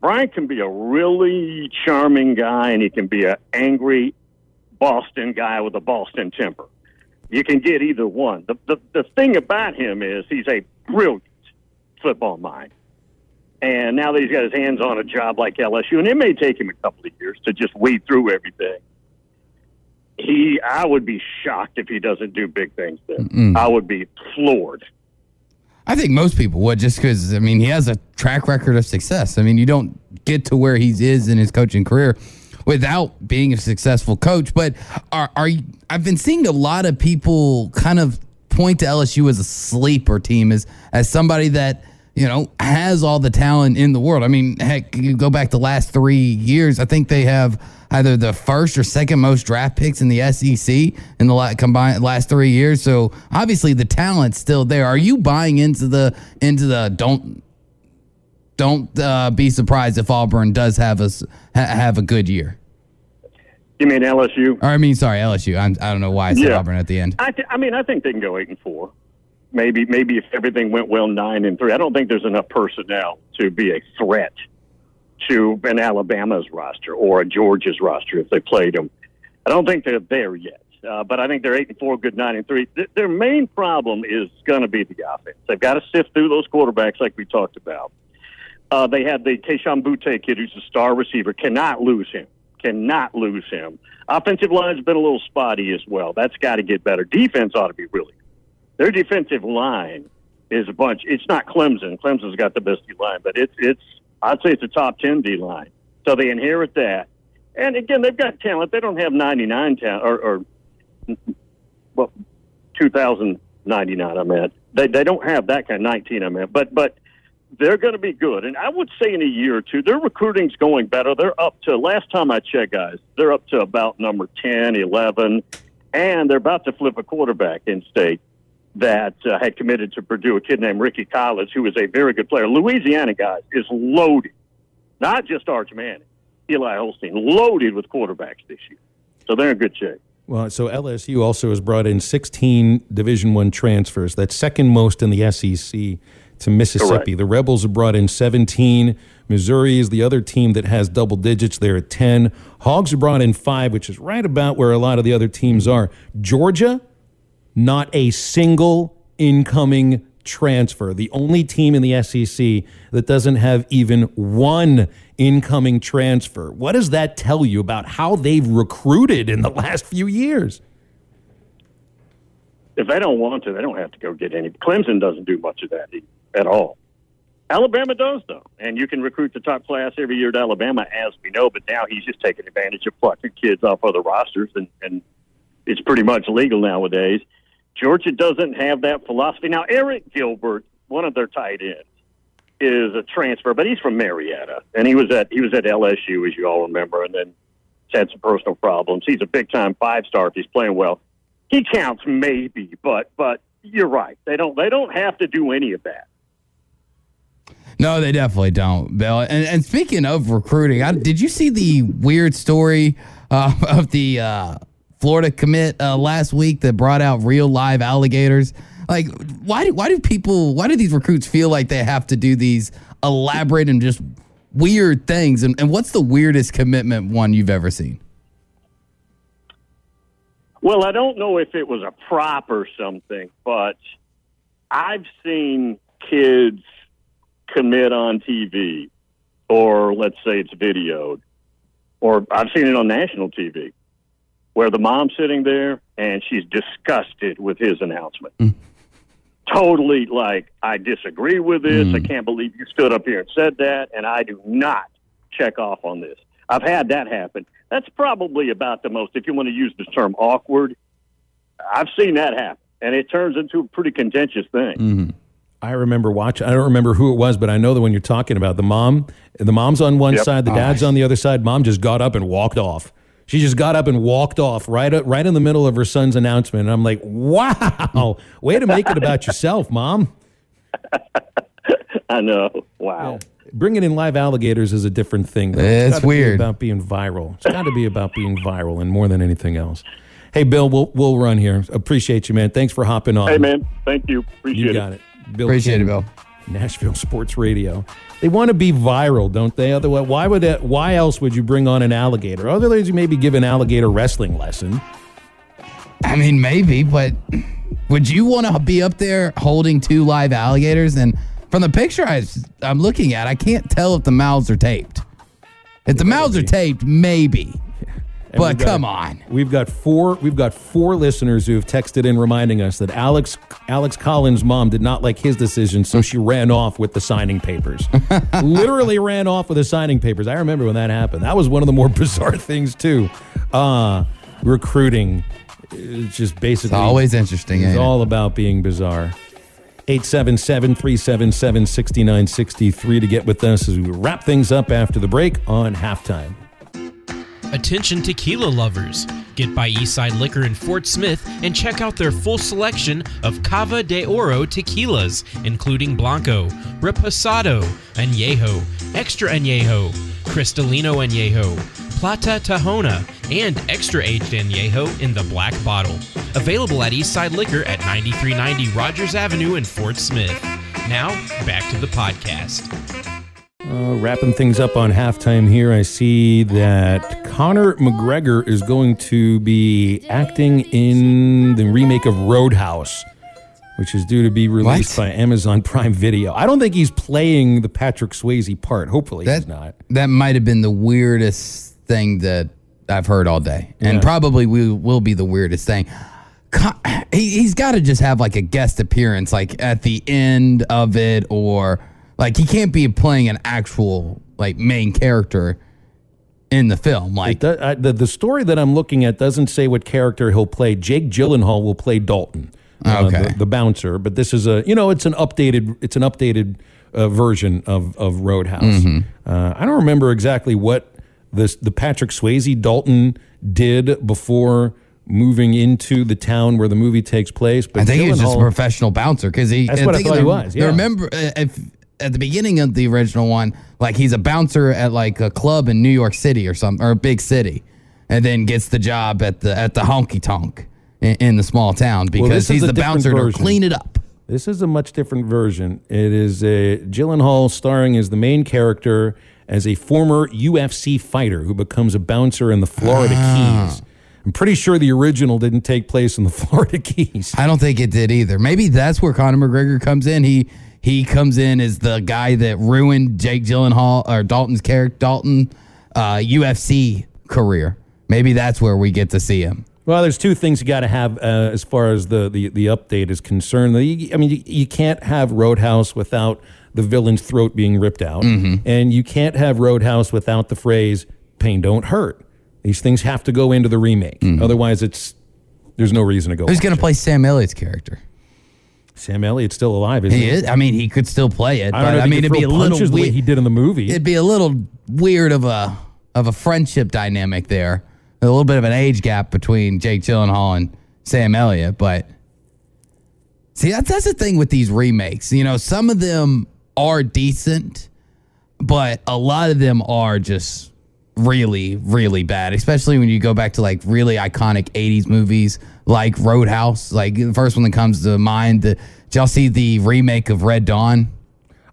Brian can be a really charming guy, and he can be an angry Boston guy with a Boston temper. You can get either one. The, the, the thing about him is he's a brilliant football mind. And now that he's got his hands on a job like LSU, and it may take him a couple of years to just weed through everything. He, I would be shocked if he doesn't do big things there. Mm-mm. I would be floored. I think most people would just because I mean he has a track record of success. I mean you don't get to where he is in his coaching career without being a successful coach. But are are you, I've been seeing a lot of people kind of point to LSU as a sleeper team as as somebody that you know has all the talent in the world. I mean, heck, you go back the last three years. I think they have either the first or second most draft picks in the SEC in the la- combined last three years. So obviously the talent's still there. Are you buying into the into the don't don't uh, be surprised if Auburn does have a have a good year? You mean LSU? Or I mean, sorry, LSU. I'm, I don't know why I said Yeah. Auburn at the end. I, th- I mean, I think they can go eight and four. Maybe, maybe if everything went well, nine and three. I don't think there's enough personnel to be a threat to an Alabama's roster or a Georgia's roster if they played them. I don't think they're there yet. Uh, but I think they're eight and four, good nine and three. Th- their main problem is going to be the offense. They've got to sift through those quarterbacks, like we talked about. Uh, they have the Kayshon Boutte kid, who's a star receiver. Cannot lose him. Cannot lose him. Offensive line's been a little spotty as well. That's got to get better. Defense ought to be really. Their defensive line is a bunch. It's not Clemson. Clemson's got the best D line, but it's it's. I'd say it's a top ten D line. So they inherit that, and again, they've got talent. They don't have ninety nine talent or, or well, two thousand ninety nine. I meant they they don't have that kind. of Nineteen. I meant, but but they're going to be good. And I would say in a year or two, their recruiting's going better. They're up to, last time I checked, guys, they're up to about number 10, 11, and they're about to flip a quarterback in state that uh, had committed to Purdue, a kid named Rickie Collins, who is a very good player. Louisiana, guys, is loaded. Not just Arch Manning, Eli Holstein, loaded with quarterbacks this year. So they're in good shape. Well, so LSU also has brought in 16 Division One transfers. That's second most in the SEC to Mississippi. Correct. The Rebels have brought in 17. Missouri is the other team that has double digits. They're at 10. Hogs have brought in five, which is right about where a lot of the other teams are. Georgia, not a single incoming transfer. The only team in the SEC that doesn't have even one incoming transfer. What does that tell you about how they've recruited in the last few years? If they don't want to, they don't have to go get any. Clemson doesn't do much of that at all. Alabama does, though. And you can recruit the top class every year at Alabama, as we know, but now he's just taking advantage of plucking kids off other rosters, and, and it's pretty much legal nowadays. Georgia doesn't have that philosophy. Now, Arik Gilbert, one of their tight ends, is a transfer, but he's from Marietta, and he was at he was at LSU, as you all remember, and then had some personal problems. He's a big time five star if he's playing well. He counts maybe, but but you're right. They don't they don't have to do any of that. No, they definitely don't, Bill. And, and speaking of recruiting, I, did you see the weird story uh, of the uh, Florida commit uh, last week that brought out real live alligators? Like, why do why do people why do these recruits feel like they have to do these elaborate and just weird things? And, and what's the weirdest commitment one you've ever seen? Well, I don't know if it was a prop or something, but I've seen kids commit on TV, or let's say it's videoed, or I've seen it on national TV, where the mom's sitting there and she's disgusted with his announcement. Mm. Totally like, I disagree with this. I mm. can't believe you stood up here and said that, and I do not check off on this. I've had that happen. That's probably about the most, if you want to use the term awkward, I've seen that happen. And it turns into a pretty contentious thing. Mm-hmm. I remember watching. I don't remember who it was, but I know the one you're talking about. The mom, the mom's on one Yep. side, the dad's on the other side. Mom just got up and walked off. She just got up and walked off right, right in the middle of her son's announcement. And I'm like, wow, way to make it about yourself, mom. I know. Wow. bringing in live alligators is a different thing. though. It's gotta be weird. about being viral. It's got to be about being viral, and more than anything else. Hey, Bill, we'll we'll run here. Appreciate you, man. Thanks for hopping on. Hey, man. Thank you. Appreciate you got it. it. Bill Appreciate King, it, Bill. Nashville Sports Radio. They want to be viral, don't they? Otherwise, why would that? Why else would you bring on an alligator? Otherwise, you maybe give an alligator wrestling lesson. I mean, maybe, but would you want to be up there holding two live alligators? And from the picture I, am looking at, I can't tell if the mouths are taped. If the mouths are taped, maybe. And But got- come on. We've got four. We've got four listeners who have texted in reminding us that Alex Alex Collins' mom did not like his decision, so she ran off with the signing papers. Literally ran off with the signing papers. I remember when that happened. That was one of the more bizarre things too. Uh, recruiting, it's just basically It's always interesting, It's ain't it? all about being bizarre. 877-377-6963 to get with us as we wrap things up after the break on halftime. Attention tequila lovers. Get by Eastside Liquor in Fort Smith and check out their full selection of Cava de Oro tequilas, including Blanco, Reposado, Añejo, Extra Añejo, Cristalino Añejo, Plata Tahona, and Extra Aged Añejo in the black bottle. Available at Eastside Liquor at 9390 Rogers Avenue in Fort Smith. Now, back to the podcast. Uh, wrapping things up on halftime here, I see that Conor McGregor is going to be acting in the remake of Roadhouse, which is due to be released by Amazon Prime Video. I don't think he's playing the Patrick Swayze part. Hopefully, he's not. That might have been the weirdest thing that I've heard all day, and Yeah. probably will will be the weirdest thing. Co- He, he's got to just have like a guest appearance, like at the end of it, or like he can't be playing an actual like main character in the film. Like It do- I- the, the story that I'm looking at doesn't say what character he'll play. Jake Gyllenhaal will play Dalton, uh, Okay. the, the bouncer. But this is a you know it's an updated it's an updated uh, version of of Roadhouse. Mhm. Uh, I don't remember exactly what this the Patrick Swayze Dalton did before moving into the town where the movie takes place. But I think he was just a professional bouncer because he. That's what I thought he was, yeah. Remember, uh, if at the beginning of the original one, like he's a bouncer at like a club in New York City or something, or a big city, and then gets the job at the at the honky tonk in, in the small town because is he's the bouncer to clean it up. This is a much different version. It is a Gyllenhaal starring as the main character as a former UFC fighter who becomes a bouncer in the Florida Ah. Keys. I'm pretty sure the original didn't take place in the Florida Keys. I don't think it did either. Maybe that's where Conor McGregor comes in. He he comes in as the guy that ruined Jake Gyllenhaal or Dalton's character Dalton uh, UFC career. Maybe that's where we get to see him. Well, there's two things you got to have uh, as far as the, the, the update is concerned. The- I mean, you, you can't have Roadhouse without the villain's throat being ripped out, Mm-hmm. and you can't have Roadhouse without the phrase "pain don't hurt." These things have to go into the remake. Otherwise, it's there's no reason to go. Mm-hmm. Who's going to play Sam Elliott's character? Sam Elliott's still alive, isn't He he? is. I mean, he could still play it. I don't but I mean, it'd be a little punches the way weird. he did in the movie. It'd be a little weird of a of a friendship dynamic there. A little bit of an age gap between Jake Gyllenhaal and Sam Elliott, but see, that's that's the thing with these remakes. You know, some of them are decent, but a lot of them are just really, really bad. Especially when you go back to like really iconic '80s movies like Roadhouse. Like the first one that comes to mind. The, did y'all see the remake of Red Dawn?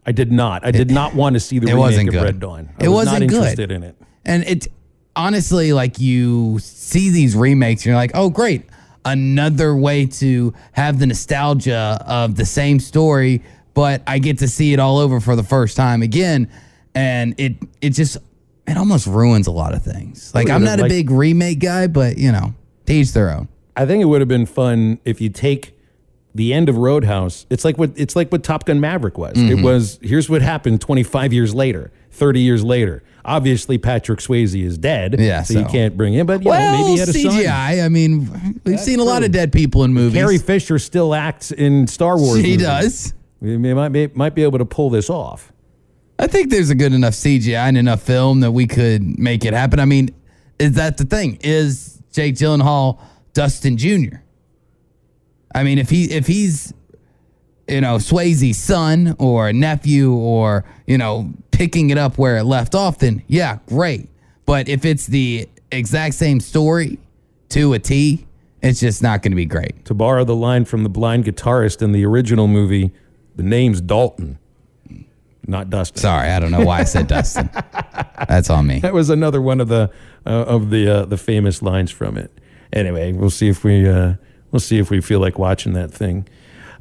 I did not. I did not want to see the it remake wasn't of good. Red Dawn. I it was wasn't not good. interested in it. And it's honestly like you see these remakes, you're like, oh, great. Another way to have the nostalgia of the same story, but I get to see it all over for the first time again. And it it just it almost ruins a lot of things. Like I'm not a Like- big remake guy, but you know, to each their own. I think it would have been fun if you take the end of Roadhouse. It's like what it's like what Top Gun Maverick was. It Mhm. was here's what happened 25 years later, 30 years later. Obviously, Patrick Swayze is dead. Yeah, so, you can't bring him. But you well, know, maybe he had a son. CGI. I mean, we've seen a lot of dead people in movies. Carrie Fisher still acts in Star Wars. She movies. does. We might be, might be able to pull this off. I think there's a good enough CGI and enough film that we could make it happen. I mean, is that the thing? Is Jake Gyllenhaal Dustin Jr.? I mean, if he if he's you know Swayze's son or nephew or you know picking it up where it left off, then yeah, great. But if it's the exact same story to a T, it's just not going to be great. To borrow the line from the blind guitarist in the original movie, the name's Dalton, not Dustin. Sorry, I don't know why I said Dustin. That's on me. That was another one of the uh, of the uh, the famous lines from it. Anyway, we'll see if we uh, we'll see if we feel like watching that thing.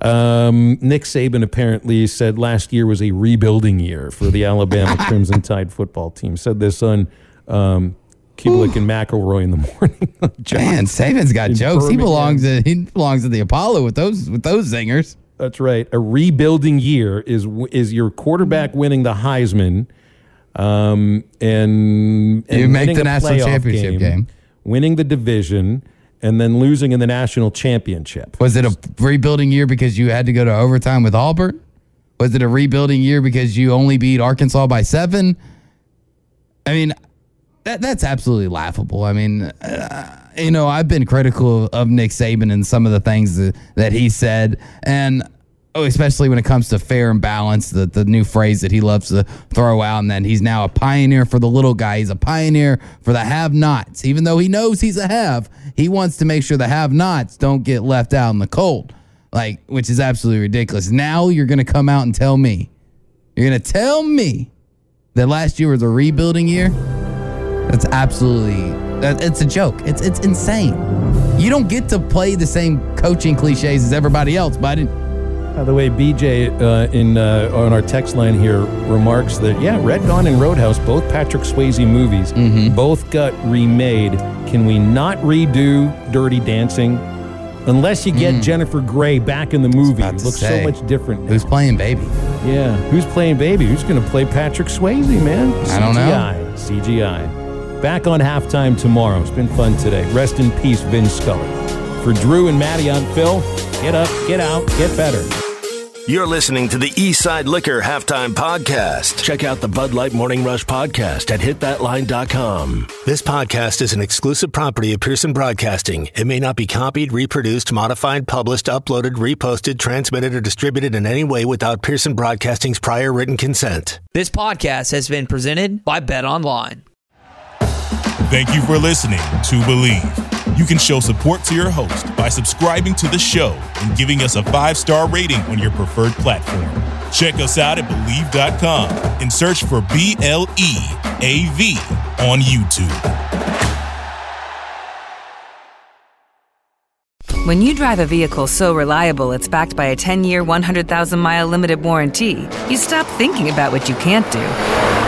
Um, Nick Saban apparently said last year was a rebuilding year for the Alabama Crimson Tide football team. Said this on um, Cubelic and McElroy in the morning. Man, Saban's got jokes. He belongs to he belongs to the Apollo with those with those zingers. That's right. A rebuilding year is is your quarterback winning the Heisman, um, and, and You make the national championship game. winning the division, and then losing in the national championship. Was it a rebuilding year because you had to go to overtime with Auburn? Was it a rebuilding year because you only beat Arkansas by seven? I mean, that that's absolutely laughable. I mean, uh, you know, I've been critical of Nick Saban and some of the things that, he said, and oh, especially when it comes to fair and balance, the, the new phrase that he loves to throw out, and then he's now a pioneer for the little guy. He's a pioneer for the have-nots. Even though he knows he's a have, he wants to make sure the have-nots don't get left out in the cold, like which is absolutely ridiculous. Now you're going to come out and tell me, you're going to tell me that last year was a rebuilding year. That's absolutely it's a joke. It's it's insane. You don't get to play the same coaching cliches as everybody else, but By the way, BJ uh, in uh, on our text line here remarks that yeah, Red Dawn and Roadhouse, both Patrick Swayze movies, Mm-hmm. both got remade. Can we not redo Dirty Dancing? Unless you get Jennifer Grey back in the movie, it looks say, so much different. Now. Who's playing baby? Yeah, who's playing baby? Who's going to play Patrick Swayze, man? I don't know. CGI. CGI. Back on halftime tomorrow. It's been fun today. Rest in peace, Vin Scully. For Drew and Maddie on Phil, get up, get out, get better. You're listening to the Eastside Liquor Halftime Podcast. Check out the Bud Light Morning Rush Podcast at hitthatline.com. This podcast is an exclusive property of Pearson Broadcasting. It may not be copied, reproduced, modified, published, uploaded, reposted, transmitted, or distributed in any way without Pearson Broadcasting's prior written consent. This podcast has been presented by Bet Online. Thank you for listening to BLEAV. You can show support to your host by subscribing to the show and giving us a five star rating on your preferred platform. Check us out at BLEAV.com and search for B L E A V on YouTube. When you drive a vehicle so reliable it's backed by a 10 year, 100,000 mile limited warranty, you stop thinking about what you can't do